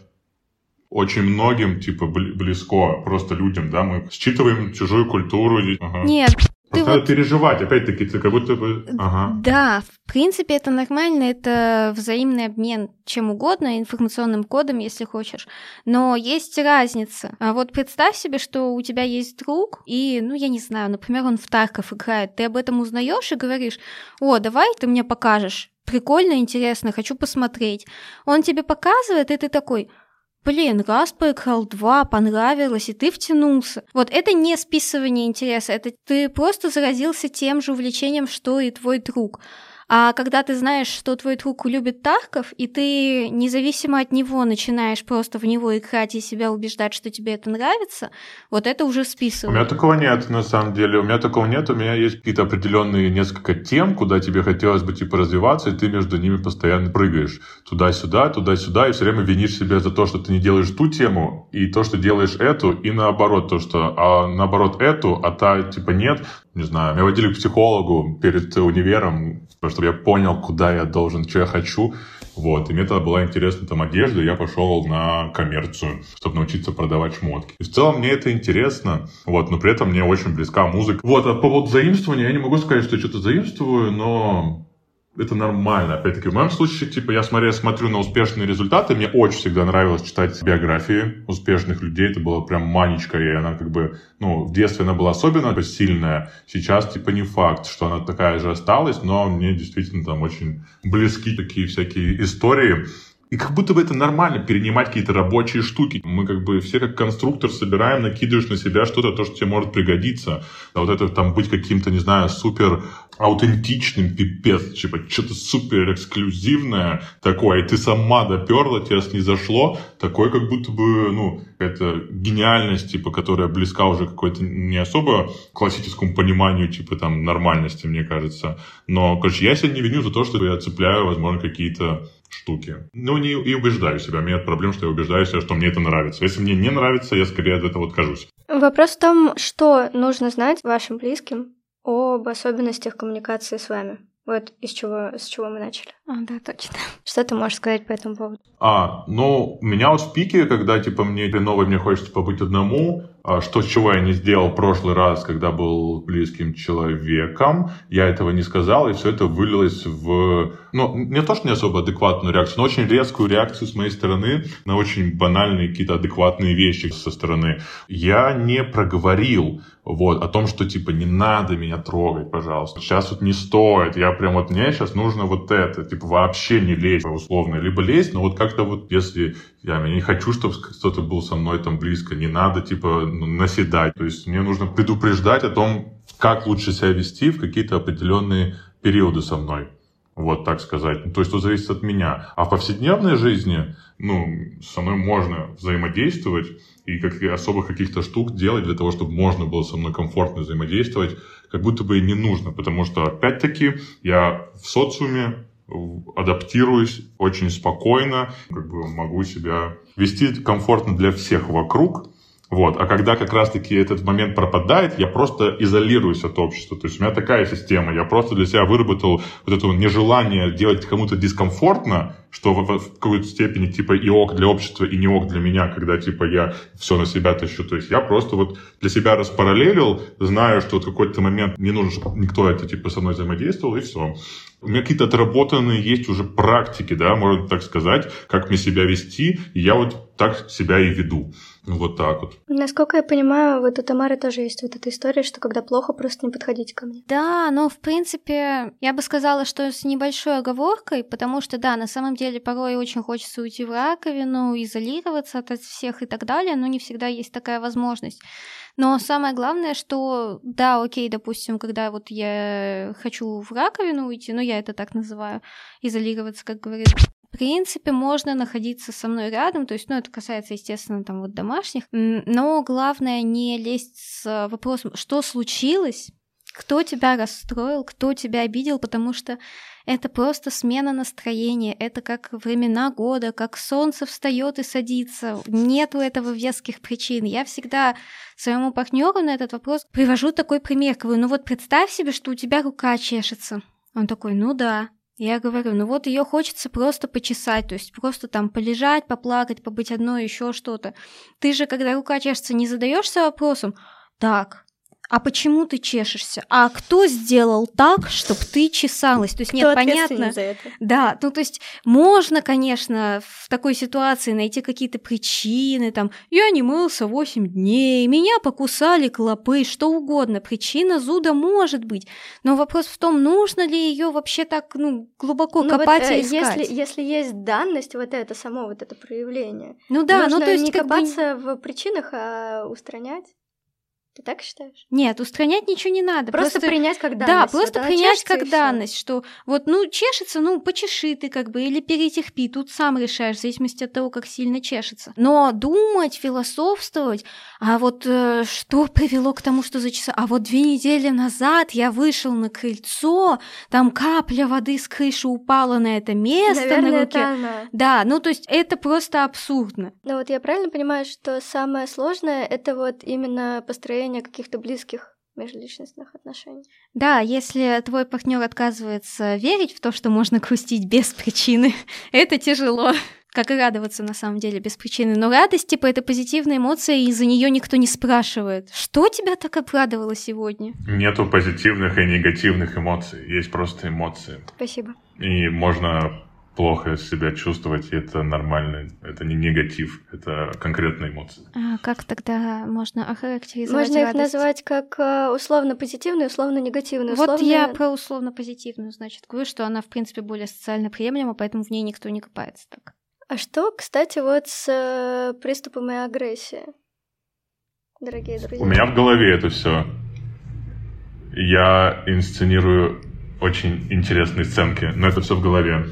очень многим, типа, бли- близко просто людям, да, мы считываем чужую культуру. ага. Нет, ты вот переживать, опять-таки, ты как будто бы... Ага. Да, в принципе, это нормально, это взаимный обмен чем угодно, информационным кодом, если хочешь. Но есть разница. А вот представь себе, что у тебя есть друг, и, ну, я не знаю, например, он в Тарков играет, ты об этом узнаешь и говоришь, о, давай ты мне покажешь. Прикольно, интересно, хочу посмотреть. Он тебе показывает, и ты такой, блин, раз поиграл, два, понравилось, и ты втянулся. Вот это не списывание интереса, это ты просто заразился тем же увлечением, что и твой друг. А когда ты знаешь, что твой друг любит Тарков, и ты независимо от него начинаешь просто в него играть и себя убеждать, что тебе это нравится, вот это уже списывание. У меня такого нет, на самом деле. У меня такого нет. У меня есть какие-то определенные несколько тем, куда тебе хотелось бы типа развиваться, и ты между ними постоянно прыгаешь. Туда-сюда, туда-сюда, и все время винишь себя за то, что ты не делаешь ту тему, и то, что делаешь эту, и наоборот, то, что а наоборот эту, а та типа нет. Не знаю, меня водили к психологу перед универом, чтобы я понял, куда я должен, что я хочу. Вот, и мне тогда была интересна там одежда, и я пошел на коммерцию, чтобы научиться продавать шмотки. И в целом мне это интересно, вот, но при этом мне очень близка музыка. Вот, а по поводу заимствования, я не могу сказать, что я что-то заимствую, но это нормально. Опять-таки, в моем случае, типа, я смотря, смотрю на успешные результаты, мне очень всегда нравилось читать биографии успешных людей, это было прям манечка, и она как бы, ну, в детстве она была особенно сильная, сейчас, типа, не факт, что она такая же осталась, но мне действительно там очень близки такие всякие истории, и как будто бы это нормально перенимать какие-то рабочие штуки. Мы как бы все как конструктор собираем, накидываешь на себя что-то, то, что тебе может пригодиться. А вот это там быть каким-то, не знаю, супер аутентичным, пипец, типа что-то супер эксклюзивное такое, и ты сама доперла, тебе не зашло, такое как будто бы, ну, какая-то гениальность, типа, которая близка уже какой-то не особо классическому пониманию, типа, там, нормальности, мне кажется. Но, короче, я себя не виню за то, что я цепляю, возможно, какие-то штуки. Ну, не, и убеждаю себя. У меня нет проблем, что я убеждаю себя, что мне это нравится. Если мне не нравится, я скорее от этого откажусь. Вопрос в том, что нужно знать вашим близким об особенностях коммуникации с вами. Вот из чего, с чего мы начали. А, да, точно. Что ты можешь сказать по этому поводу? А, ну, меня вот в пике, когда, типа, мне хреново, мне хочется побыть одному, а что, чего я не сделал в прошлый раз, когда был близким человеком, я этого не сказал, и все это вылилось в, ну, не то, что не особо адекватную реакцию, но очень резкую реакцию с моей стороны на очень банальные какие-то адекватные вещи со стороны. Я не проговорил вот, о том, что, типа, не надо меня трогать, пожалуйста. Сейчас вот не стоит. Я прям вот, мне сейчас нужно вот это. Типа, вообще не лезть, условно. Либо лезть, но вот как-то вот, если я, я не хочу, чтобы кто-то был со мной там близко, не надо, типа, ну, наседать. То есть мне нужно предупреждать о том, как лучше себя вести в какие-то определенные периоды со мной. Вот так сказать. Ну, то есть, это зависит от меня. А в повседневной жизни, ну, со мной можно взаимодействовать и как, особых каких-то штук делать для того, чтобы можно было со мной комфортно взаимодействовать, как будто бы и не нужно. Потому что, опять-таки, я в социуме адаптируюсь очень спокойно, как бы могу себя вести комфортно для всех вокруг, вот. А когда как раз-таки этот момент пропадает, я просто изолируюсь от общества. То есть у меня такая система. Я просто для себя выработал вот это нежелание делать кому-то дискомфортно, что в, в какой-то степени типа и ок для общества, и не ок для меня, когда типа я все на себя тащу. То есть я просто вот для себя распараллелил, знаю, что в какой-то момент не нужно, чтобы никто это типа со мной взаимодействовал, и все. У меня какие-то отработанные есть уже практики, да, можно так сказать, как мне себя вести, и я вот так себя и веду. Вот так вот. Насколько я понимаю, вот у Тамары тоже есть вот эта история, что когда плохо, просто не подходить ко мне. Да, но в принципе, я бы сказала, что с небольшой оговоркой, потому что, да, на самом деле порой очень хочется уйти в раковину, изолироваться от всех и так далее, но не всегда есть такая возможность. Но самое главное, что да, окей, допустим, когда вот я хочу в раковину уйти, ну я это так называю, изолироваться, как говорит в принципе, можно находиться со мной рядом, то есть, ну, это касается, естественно, там вот домашних, но главное не лезть с вопросом, что случилось, кто тебя расстроил, кто тебя обидел, потому что это просто смена настроения, это как времена года, как солнце встает и садится. Нету этого веских причин. Я всегда своему партнеру на этот вопрос привожу такой пример. Говорю, ну вот представь себе, что у тебя рука чешется. Он такой, ну да. Я говорю, ну вот ее хочется просто почесать, то есть просто там полежать, поплакать, побыть одной, еще что-то. Ты же, когда рука чешется, не задаешься вопросом, так, а почему ты чешешься? А кто сделал так, чтобы ты чесалась? То есть, нет, понятно. за это? Да, ну то есть можно, конечно, в такой ситуации найти какие-то причины, там, я не мылся 8 дней, меня покусали клопы, что угодно. Причина зуда может быть, но вопрос в том, нужно ли ее вообще так, ну, глубоко Ну вот, копать э, и искать. если, если есть данность, вот это само, вот это проявление, Ну да, нужно ну то есть не как бы- копаться в причинах, а устранять. Ты так считаешь? Нет, устранять ничего не надо. Просто, принять как данность. Да, Вот просто она принять как данность, что вот, ну, чешется, ну, почеши ты как бы, или перетерпи, тут сам решаешь, в зависимости от того, как сильно чешется. Но думать, философствовать, а вот э, что привело к тому, что зачесал, а вот две недели назад я вышел на крыльцо, там капля воды с крыши упала на это место Наверное, на руке. это она. Да, ну, то есть это просто абсурдно. Но вот я правильно понимаю, что самое сложное это вот именно построение каких-то близких межличностных отношений. Да, если твой партнер отказывается верить в то, что можно грустить без причины, [LAUGHS] это тяжело. Как и радоваться на самом деле без причины. Но радость, типа, это позитивная эмоция, и за нее никто не спрашивает. Что тебя так обрадовало сегодня? Нету позитивных и негативных эмоций, есть просто эмоции. Спасибо. И можно плохо себя чувствовать, и это нормально. Это не негатив, это конкретные эмоции. А как тогда можно охарактеризовать Можно их радость? назвать как э, условно позитивные, условно негативные. Вот условно... я про условно позитивную, значит, говорю, что она, в принципе, более социально приемлема, поэтому в ней никто не копается так. А что, кстати, вот с э, приступами агрессии, дорогие друзья? У меня в голове это все. Я инсценирую очень интересные сценки, но это все в голове.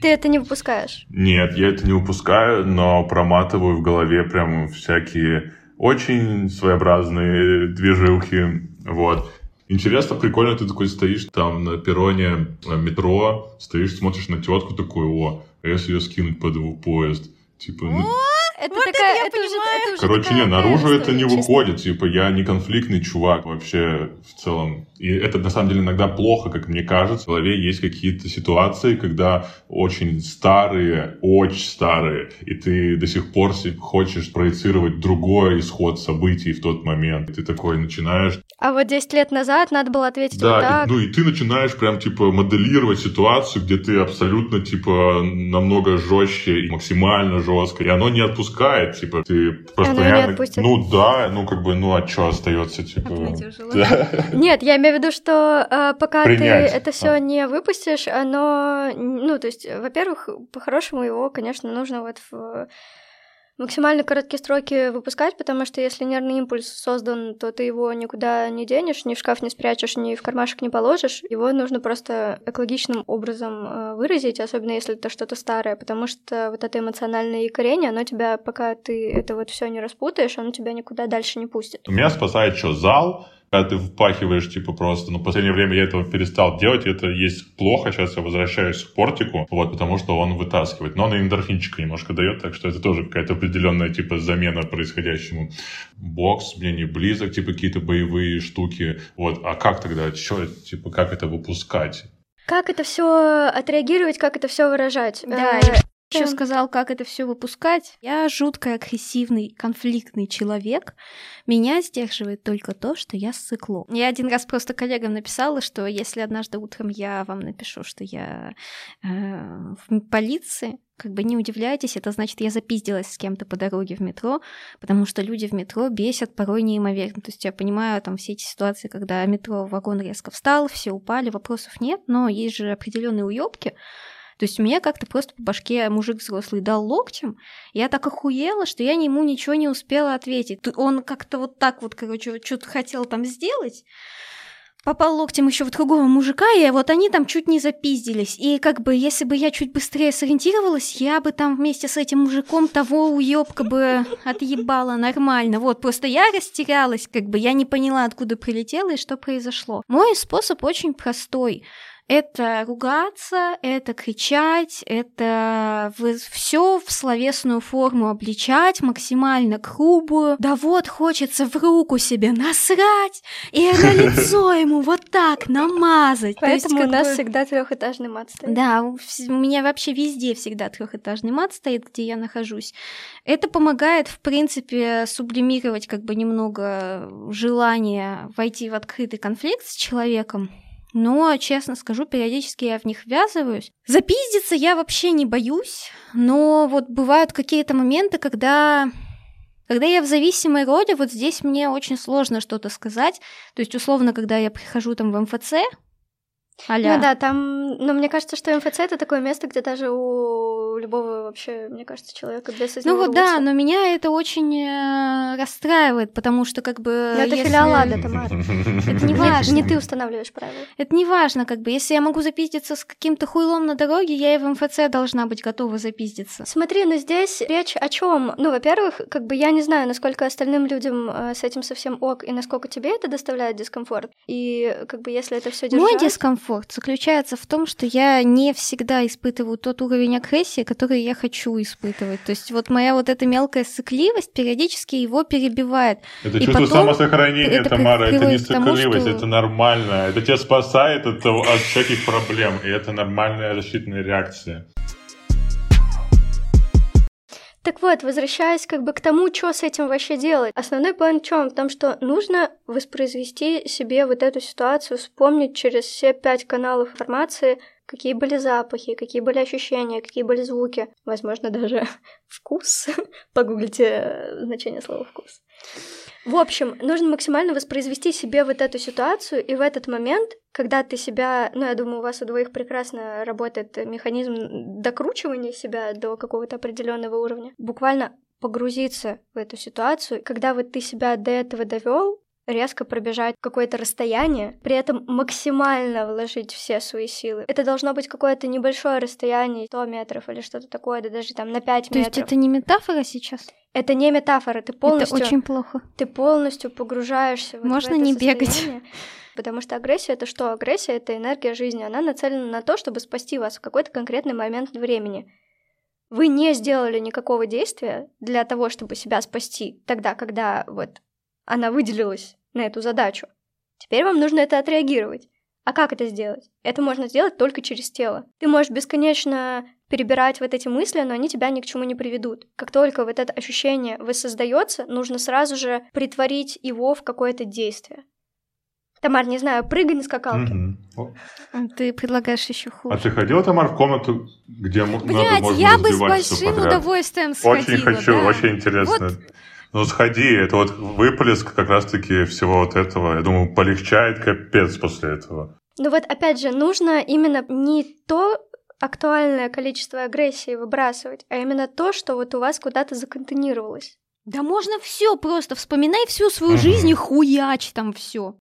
Ты это не выпускаешь. Нет, я это не упускаю, но проматываю в голове прям всякие очень своеобразные движухи. Вот. Интересно, прикольно, ты такой стоишь там на перроне э, метро, стоишь, смотришь на тетку такой, о, а если ее скинуть под его поезд? Типа, ну, Это Вот это такая, я это, уже, понимаю. это уже Короче, такая не, наружу это не чисто. выходит. Типа, я не конфликтный чувак вообще в целом. И это на самом деле иногда плохо, как мне кажется. В голове есть какие-то ситуации, когда очень старые, очень старые, и ты до сих пор хочешь проецировать другой исход событий в тот момент. И ты такой начинаешь А вот 10 лет назад надо было ответить вот да, так. и, ну и ты начинаешь прям типа моделировать ситуацию, где ты абсолютно типа намного жестче и максимально жестко, и оно не отпускает, типа ты просто не реально, ну да, ну как бы, ну а что остается, типа, да. Нет, я имею в виду, что э, пока Принять. ты это все А. не выпустишь, оно, ну, то есть, во-первых, по-хорошему его, конечно, нужно вот в максимально короткие сроки выпускать, потому что если нервный импульс создан, то ты его никуда не денешь, ни в шкаф не спрячешь, ни в кармашек не положишь. Его нужно просто экологичным образом э, выразить, особенно если это что-то старое, потому что вот это эмоциональное якорение, оно тебя, пока ты это вот все не распутаешь, оно тебя никуда дальше не пустит. Меня спасает что, зал, когда ты впахиваешь, типа, просто, ну, в последнее время я этого перестал делать, и это есть плохо, сейчас я возвращаюсь к портику, вот, потому что он вытаскивает, но он и эндорфинчика немножко дает, так что это тоже какая-то определенная, типа, замена происходящему. Бокс мне не близок, типа, какие-то боевые штуки, вот, а как тогда, что, типа, как это выпускать? Как это все отреагировать, как это все выражать? Да, Э, еще сказал, как это все выпускать. Я жутко агрессивный, конфликтный человек. Меня сдерживает только то, что я ссыкло. Я один раз просто коллегам написала, что если однажды утром я вам напишу, что я э, в полиции, как бы не удивляйтесь, это значит, я запиздилась с кем-то по дороге в метро, потому что люди в метро бесят порой неимоверно. То есть я понимаю там все эти ситуации, когда метро вагон резко встал, все упали, вопросов нет, но есть же определенные уёбки, то есть мне как-то просто по башке мужик взрослый дал локтем, я так охуела, что я ему ничего не успела ответить. Он как-то вот так вот, короче, что-то хотел там сделать, попал локтем еще в другого мужика, и вот они там чуть не запиздились. И как бы, если бы я чуть быстрее сориентировалась, я бы там вместе с этим мужиком того уёбка бы отъебала нормально. Вот, просто я растерялась, как бы, я не поняла, откуда прилетела и что произошло. Мой способ очень простой. Это ругаться, это кричать, это все в словесную форму обличать, максимально грубую. Да вот, хочется в руку себе насрать и на [LAUGHS] лицо ему вот так намазать. Поэтому у нас всегда трехэтажный мат стоит. Да, у меня вообще везде всегда трехэтажный мат стоит, где я нахожусь. Это помогает, в принципе, сублимировать как бы немного желание войти в открытый конфликт с человеком. Но, честно скажу, периодически я в них ввязываюсь. Запиздиться я вообще не боюсь, но вот бывают какие-то моменты, когда когда я в зависимой роли, вот здесь мне очень сложно что-то сказать. То есть, условно, когда я прихожу там в МФЦ, а-ля. Ну да, там, но мне кажется, что МФЦ это такое место, где даже у любого вообще, мне кажется, человека без Ну вот да, но меня это очень э, расстраивает, потому что как бы... Но это если... филиал ада, Тамара. Это [LAUGHS] не важно. Не ты устанавливаешь правила. Это не важно, как бы, если я могу запиздиться с каким-то хуйлом на дороге, я и в МФЦ должна быть готова запиздиться. Смотри, ну здесь речь о чем? Ну, во-первых, как бы я не знаю, насколько остальным людям э, с этим совсем ок, и насколько тебе это доставляет дискомфорт. И как бы если это все держать... Мой дискомфорт дискомфорт заключается в том, что я не всегда испытываю тот уровень агрессии, который я хочу испытывать. То есть вот моя вот эта мелкая сыкливость периодически его перебивает. Это и чувство самосохранения, это Тамара, это не сыкливость, что... это нормально. Это тебя спасает от, от всяких проблем, и это нормальная защитная реакция. Так вот, возвращаясь как бы к тому, что с этим вообще делать. Основной план в чем? В том, что нужно воспроизвести себе вот эту ситуацию, вспомнить через все пять каналов информации, какие были запахи, какие были ощущения, какие были звуки, возможно, даже [LAUGHS] вкус. Погуглите э, значение слова «вкус». В общем, нужно максимально воспроизвести себе вот эту ситуацию, и в этот момент, когда ты себя, ну, я думаю, у вас у двоих прекрасно работает механизм докручивания себя до какого-то определенного уровня, буквально погрузиться в эту ситуацию, когда вот ты себя до этого довел, резко пробежать какое-то расстояние, при этом максимально вложить все свои силы. Это должно быть какое-то небольшое расстояние, 100 метров или что-то такое, да даже там на 5 То метров. То есть это не метафора сейчас? Это не метафора, ты полностью... Это очень плохо. Ты полностью погружаешься вот Можно в это не бегать. Потому что агрессия — это что? Агрессия — это энергия жизни. Она нацелена на то, чтобы спасти вас в какой-то конкретный момент времени. Вы не сделали никакого действия для того, чтобы себя спасти тогда, когда вот она выделилась на эту задачу. Теперь вам нужно это отреагировать. А как это сделать? Это можно сделать только через тело. Ты можешь бесконечно перебирать вот эти мысли, но они тебя ни к чему не приведут. Как только вот это ощущение воссоздается, нужно сразу же притворить его в какое-то действие. Тамар, не знаю, прыгай на скакалке. Угу. Ты предлагаешь еще хуже. А ты ходила, Тамар, в комнату, где Блядь, надо, можно я бы с большим удовольствием сходила. Очень хочу, да. очень интересно. Вот. Ну, сходи, это вот выплеск как раз-таки всего вот этого, я думаю, полегчает капец после этого. Ну вот, опять же, нужно именно не то актуальное количество агрессии выбрасывать, а именно то, что вот у вас куда-то законтейнировалось. Да можно все просто, вспоминай всю свою жизнь и хуяч там все.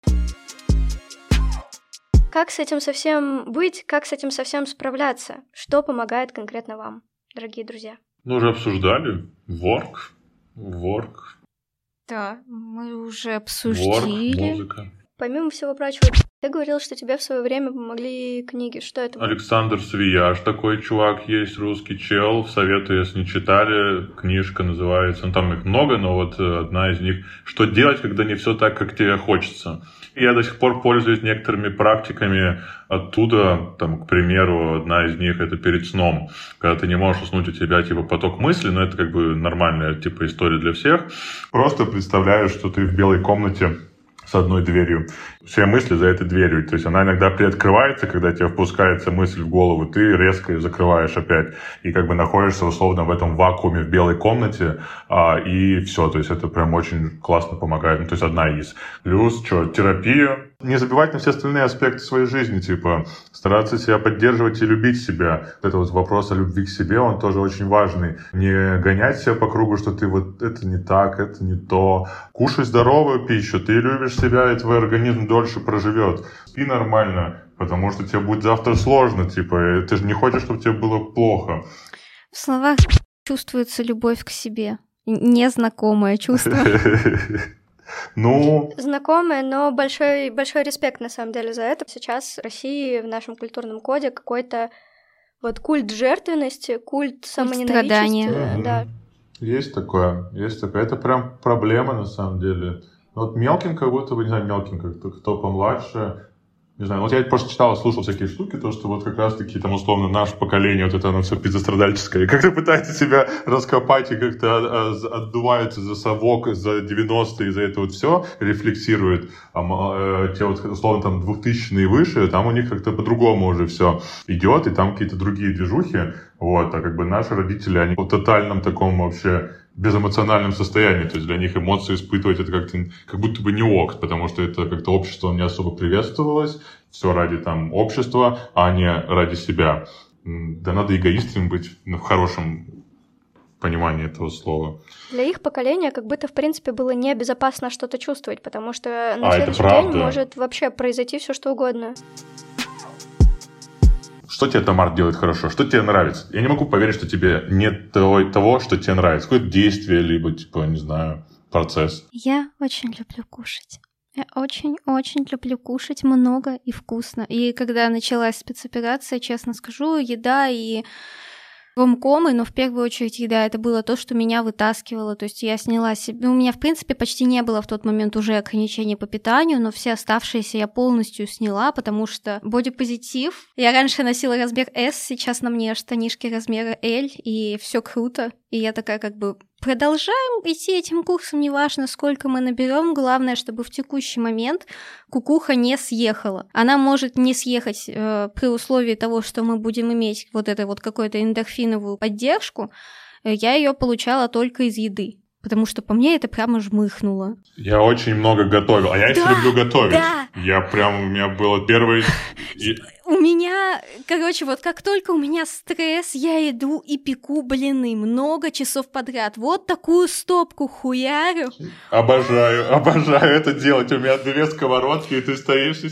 Как с этим совсем быть, как с этим совсем справляться? Что помогает конкретно вам, дорогие друзья? Ну, уже обсуждали. Ворк. Ворк. Да, мы уже обсудили. Ворк, музыка. Помимо всего прочего, ты говорил, что тебе в свое время помогли книги. Что это? Александр Свияж, такой чувак есть, русский чел. Советую, если не читали. Книжка называется, ну там их много, но вот э, одна из них «Что делать, когда не все так, как тебе хочется». Я до сих пор пользуюсь некоторыми практиками оттуда, там, к примеру, одна из них это перед сном, когда ты не можешь уснуть, у тебя типа поток мыслей, но это как бы нормальная типа история для всех. Просто представляешь, что ты в белой комнате с одной дверью. Все мысли за этой дверью. То есть она иногда приоткрывается, когда тебе впускается мысль в голову, ты резко ее закрываешь опять. И как бы находишься условно в этом вакууме в белой комнате, а, и все. То есть это прям очень классно помогает. Ну, то есть одна из. Плюс, что, терапия. Не забивать на все остальные аспекты своей жизни, типа стараться себя поддерживать и любить себя. Это вот вопрос о любви к себе, он тоже очень важный. Не гонять себя по кругу, что ты вот это не так, это не то. Кушай здоровую пищу, ты любишь себя, и твой организм дольше проживет. Спи нормально, потому что тебе будет завтра сложно, типа, ты же не хочешь, чтобы тебе было плохо. В словах чувствуется любовь к себе. Незнакомое чувство. [LAUGHS] Ну... Знакомые, но большой, большой респект на самом деле за это. Сейчас в России в нашем культурном коде какой-то вот культ жертвенности, культ самоненавидения. Да. Есть такое, есть такое. Это прям проблема на самом деле. Вот мелким как будто бы, не знаю, мелким, как кто помладше, не знаю, вот я просто читал, слушал всякие штуки, то, что вот как раз-таки там условно наше поколение, вот это оно все пиздострадальческое, как-то пытается себя раскопать и как-то а, а, отдувается за совок, за 90-е, за это вот все, рефлексирует. А те вот условно там 2000-е и выше, там у них как-то по-другому уже все идет, и там какие-то другие движухи, вот, а как бы наши родители, они в тотальном таком вообще безэмоциональном состоянии. То есть для них эмоции испытывать это как-то как будто бы не ок, потому что это как-то общество не особо приветствовалось. Все ради там общества, а не ради себя. Да надо эгоистом быть в хорошем понимании этого слова. Для их поколения как будто, в принципе, было небезопасно что-то чувствовать, потому что на а, следующий день может вообще произойти все что угодно. Что тебе Тамар делает хорошо? Что тебе нравится? Я не могу поверить, что тебе нет того, того что тебе нравится. Какое-то действие, либо, типа, не знаю, процесс. Я очень люблю кушать. Я очень-очень люблю кушать много и вкусно. И когда началась спецоперация, честно скажу, еда и ромкомы, но в первую очередь еда, это было то, что меня вытаскивало, то есть я сняла себе, ну, у меня в принципе почти не было в тот момент уже ограничений по питанию, но все оставшиеся я полностью сняла, потому что бодипозитив, я раньше носила размер S, сейчас на мне штанишки размера L, и все круто, и я такая как бы продолжаем идти этим курсом, неважно, сколько мы наберем, главное, чтобы в текущий момент кукуха не съехала. Она может не съехать э, при условии того, что мы будем иметь вот это вот какую-то эндорфиновую поддержку. Я ее получала только из еды. Потому что по мне это прямо жмыхнуло. Я очень много готовил. А я да, еще люблю готовить. Да. Я прям, у меня было первый... [LAUGHS] У меня, короче, вот как только у меня стресс, я иду и пеку блины много часов подряд. Вот такую стопку хуярю. Обожаю, [LAUGHS] обожаю это делать. У меня две сковородки, и ты стоишь и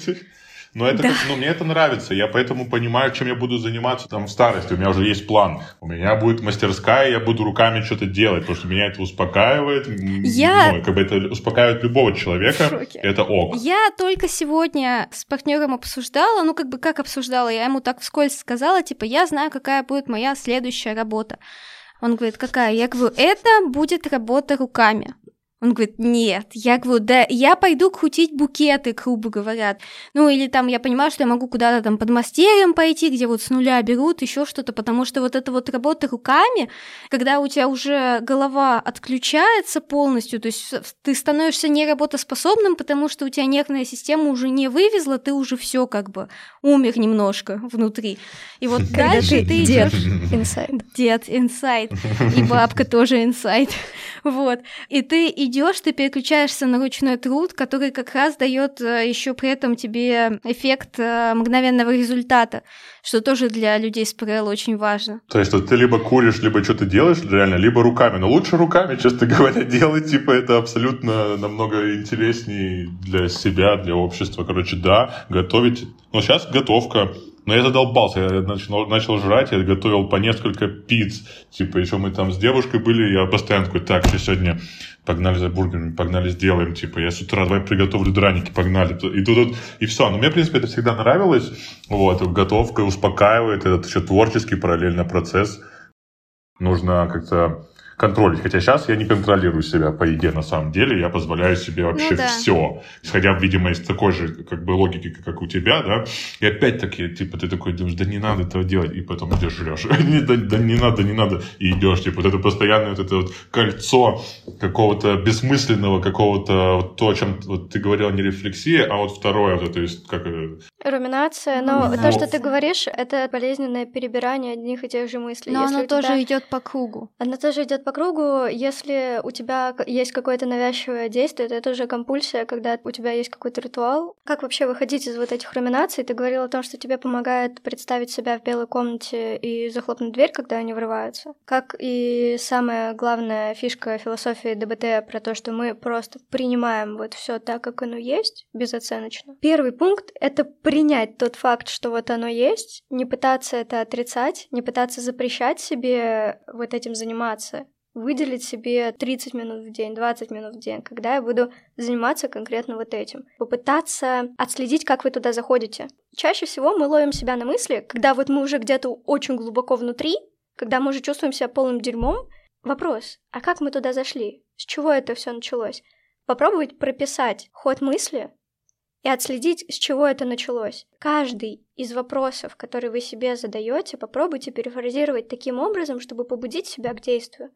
но это, да. как, ну, мне это нравится. Я поэтому понимаю, чем я буду заниматься там в старости. У меня уже есть план. У меня будет мастерская, я буду руками что-то делать, потому что меня это успокаивает. Я... Ну, как бы это успокаивает любого человека. Это ок. Я только сегодня с партнером обсуждала, ну, как бы как обсуждала, я ему так вскользь сказала, типа, я знаю, какая будет моя следующая работа. Он говорит, какая? Я говорю, это будет работа руками. Он говорит, нет. Я говорю, да я пойду крутить букеты, грубо говоря. Ну, или там я понимаю, что я могу куда-то там под мастерем пойти, где вот с нуля берут, еще что-то, потому что вот эта вот работа руками, когда у тебя уже голова отключается полностью, то есть ты становишься неработоспособным, потому что у тебя нервная система уже не вывезла, ты уже все как бы умер немножко внутри. И вот дальше ты идешь... Inside. Dead inside. И бабка тоже inside. [LAUGHS] Вот. И ты идешь, ты переключаешься на ручной труд, который как раз дает э, еще при этом тебе эффект э, мгновенного результата, что тоже для людей с ПРЛ очень важно. То есть вот ты либо куришь, либо что-то делаешь реально, либо руками. Но лучше руками, [LAUGHS] честно говоря, делать, типа, это абсолютно намного интереснее для себя, для общества. Короче, да, готовить. Но сейчас готовка но я задолбался, я начал, начал жрать, я готовил по несколько пиц. Типа, еще мы там с девушкой были, я постоянно такой, так, что сегодня погнали за бургерами, погнали сделаем, типа, я с утра давай приготовлю драники, погнали. И тут, и все. Но мне, в принципе, это всегда нравилось. Вот, готовка успокаивает, этот еще творческий параллельно процесс. Нужно как-то контролить. Хотя сейчас я не контролирую себя по еде на самом деле, я позволяю себе ну вообще ну, да. все. Исходя, видимо, из такой же как бы логики, как у тебя, да. И опять-таки, типа, ты такой думаешь, да не надо этого делать, и потом идешь жрешь. [LAUGHS] да, да не надо, не надо, и идешь. Типа, вот это постоянное вот это вот кольцо какого-то бессмысленного, какого-то вот то, о чем вот ты говорил, не рефлексия, а вот второе, вот это, есть, как Руминация, но ну, то, что ты говоришь, это болезненное перебирание одних и тех же мыслей. Но Если оно тоже тебя... идет по кругу. Оно тоже идет по кругу, если у тебя есть какое-то навязчивое действие, то это уже компульсия, когда у тебя есть какой-то ритуал. Как вообще выходить из вот этих руминаций? Ты говорил о том, что тебе помогает представить себя в белой комнате и захлопнуть дверь, когда они врываются. Как и самая главная фишка философии ДБТ про то, что мы просто принимаем вот все так, как оно есть, безоценочно. Первый пункт — это принять тот факт, что вот оно есть, не пытаться это отрицать, не пытаться запрещать себе вот этим заниматься, выделить себе 30 минут в день, 20 минут в день, когда я буду заниматься конкретно вот этим. Попытаться отследить, как вы туда заходите. Чаще всего мы ловим себя на мысли, когда вот мы уже где-то очень глубоко внутри, когда мы уже чувствуем себя полным дерьмом. Вопрос, а как мы туда зашли? С чего это все началось? Попробовать прописать ход мысли и отследить, с чего это началось. Каждый из вопросов, которые вы себе задаете, попробуйте перефразировать таким образом, чтобы побудить себя к действию.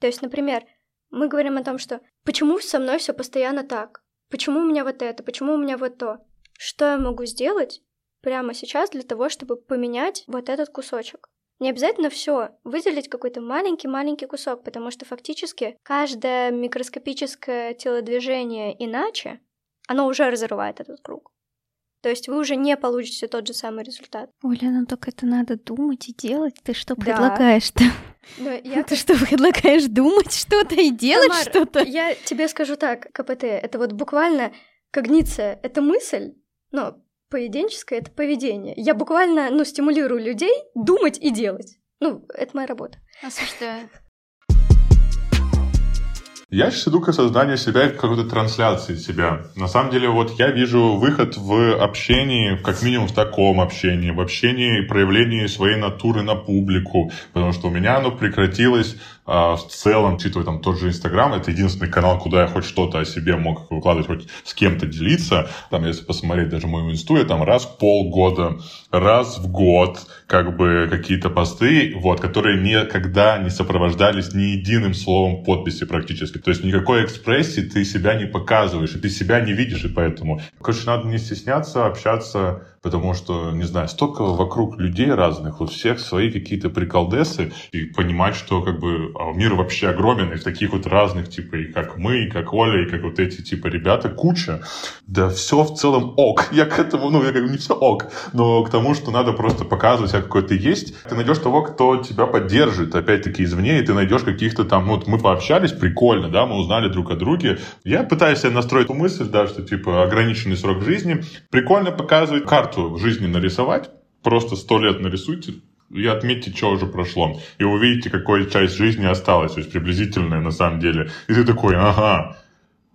То есть, например, мы говорим о том, что почему со мной все постоянно так? Почему у меня вот это? Почему у меня вот то? Что я могу сделать прямо сейчас для того, чтобы поменять вот этот кусочек? Не обязательно все выделить какой-то маленький-маленький кусок, потому что фактически каждое микроскопическое телодвижение иначе, оно уже разрывает этот круг. То есть вы уже не получите тот же самый результат. Оля, ну только это надо думать и делать. Ты что да. предлагаешь-то? Но [LAUGHS] я... Ты что предлагаешь думать что-то и делать Тамар, что-то? Я тебе скажу так, КПТ, это вот буквально когниция, это мысль, но поведенческое — это поведение. Я буквально, ну, стимулирую людей думать и делать. Ну, это моя работа. Осуждаю. Я сейчас иду к осознанию себя как какой-то трансляции себя. На самом деле, вот я вижу выход в общении, как минимум в таком общении, в общении и проявлении своей натуры на публику, потому что у меня оно прекратилось в целом, учитывая там тот же Инстаграм, это единственный канал, куда я хоть что-то о себе мог выкладывать, хоть с кем-то делиться. Там, если посмотреть даже мою инсту, я там раз в полгода, раз в год, как бы какие-то посты, вот, которые никогда не сопровождались ни единым словом подписи практически. То есть никакой экспрессии ты себя не показываешь, и ты себя не видишь, и поэтому. Короче, надо не стесняться общаться потому что, не знаю, столько вокруг людей разных, у всех свои какие-то приколдесы, и понимать, что как бы а, мир вообще огромен, и таких вот разных, типа, и как мы, и как Оля, и как вот эти, типа, ребята, куча. Да все в целом ок. [LAUGHS] Я к этому, ну, я как бы не все ок, но к тому, что надо просто показывать, какой ты есть. Ты найдешь того, кто тебя поддержит, опять-таки, извне, и ты найдешь каких-то там, ну, вот мы пообщались, прикольно, да, мы узнали друг о друге. Я пытаюсь настроить мысль, да, что, типа, ограниченный срок жизни, прикольно показывать карту карту жизни нарисовать, просто сто лет нарисуйте, и отметьте, что уже прошло. И увидите, какая часть жизни осталась, то есть приблизительная на самом деле. И ты такой, ага.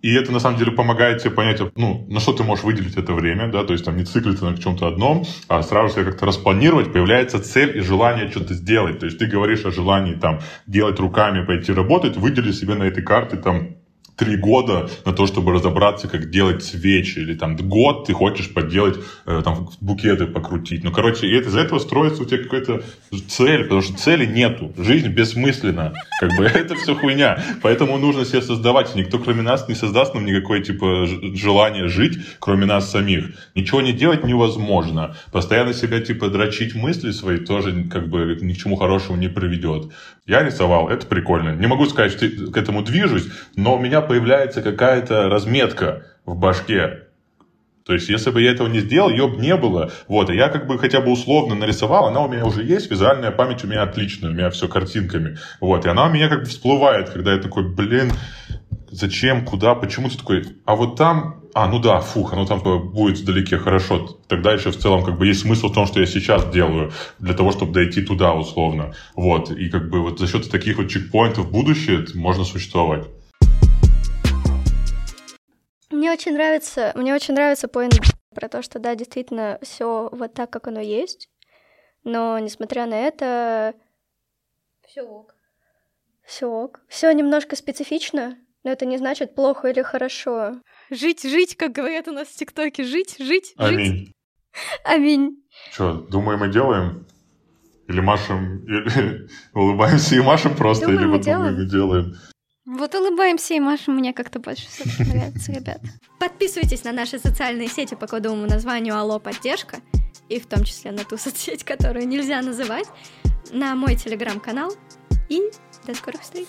И это на самом деле помогает тебе понять, ну, на что ты можешь выделить это время, да, то есть там не циклиться на чем-то одном, а сразу себе как-то распланировать, появляется цель и желание что-то сделать. То есть ты говоришь о желании там делать руками, пойти работать, выдели себе на этой карте там три года на то, чтобы разобраться, как делать свечи, или там год ты хочешь поделать, э, там букеты покрутить. Ну, короче, и это, из этого строится у тебя какая-то цель, потому что цели нету. Жизнь бессмысленна. Как бы [LAUGHS] это все хуйня. Поэтому нужно себе создавать. Никто, кроме нас, не создаст нам никакое, типа, желание жить, кроме нас самих. Ничего не делать невозможно. Постоянно себя, типа, дрочить мысли свои тоже, как бы, ни к чему хорошему не приведет. Я рисовал, это прикольно. Не могу сказать, что к этому движусь, но у меня появляется какая-то разметка в башке. То есть, если бы я этого не сделал, ее бы не было. Вот, и я как бы хотя бы условно нарисовал, она у меня уже есть, визуальная память у меня отличная, у меня все картинками. Вот, и она у меня как бы всплывает, когда я такой, блин, зачем, куда, почему ты такой, а вот там, а, ну да, фух, оно там будет вдалеке, хорошо, тогда еще в целом как бы есть смысл в том, что я сейчас делаю, для того, чтобы дойти туда условно, вот, и как бы вот за счет таких вот чекпоинтов в будущее можно существовать. Мне очень нравится, мне очень нравится поинт про то, что да, действительно, все вот так, как оно есть, но несмотря на это, все ок. Все ок. Все немножко специфично, но это не значит плохо или хорошо. Жить, жить, как говорят у нас в ТикТоке. Жить, жить, Аминь. жить. Аминь. Что, думаем и делаем? Или машем, или [LAUGHS] улыбаемся и машем просто, думаем или вот думаем и делаем. Вот улыбаемся и машем, мне как-то больше все [LAUGHS] нравится, ребят. Подписывайтесь на наши социальные сети по кодовому названию Алло Поддержка, и в том числе на ту [LAUGHS] соцсеть, которую нельзя называть, на мой телеграм-канал, и до скорых встреч!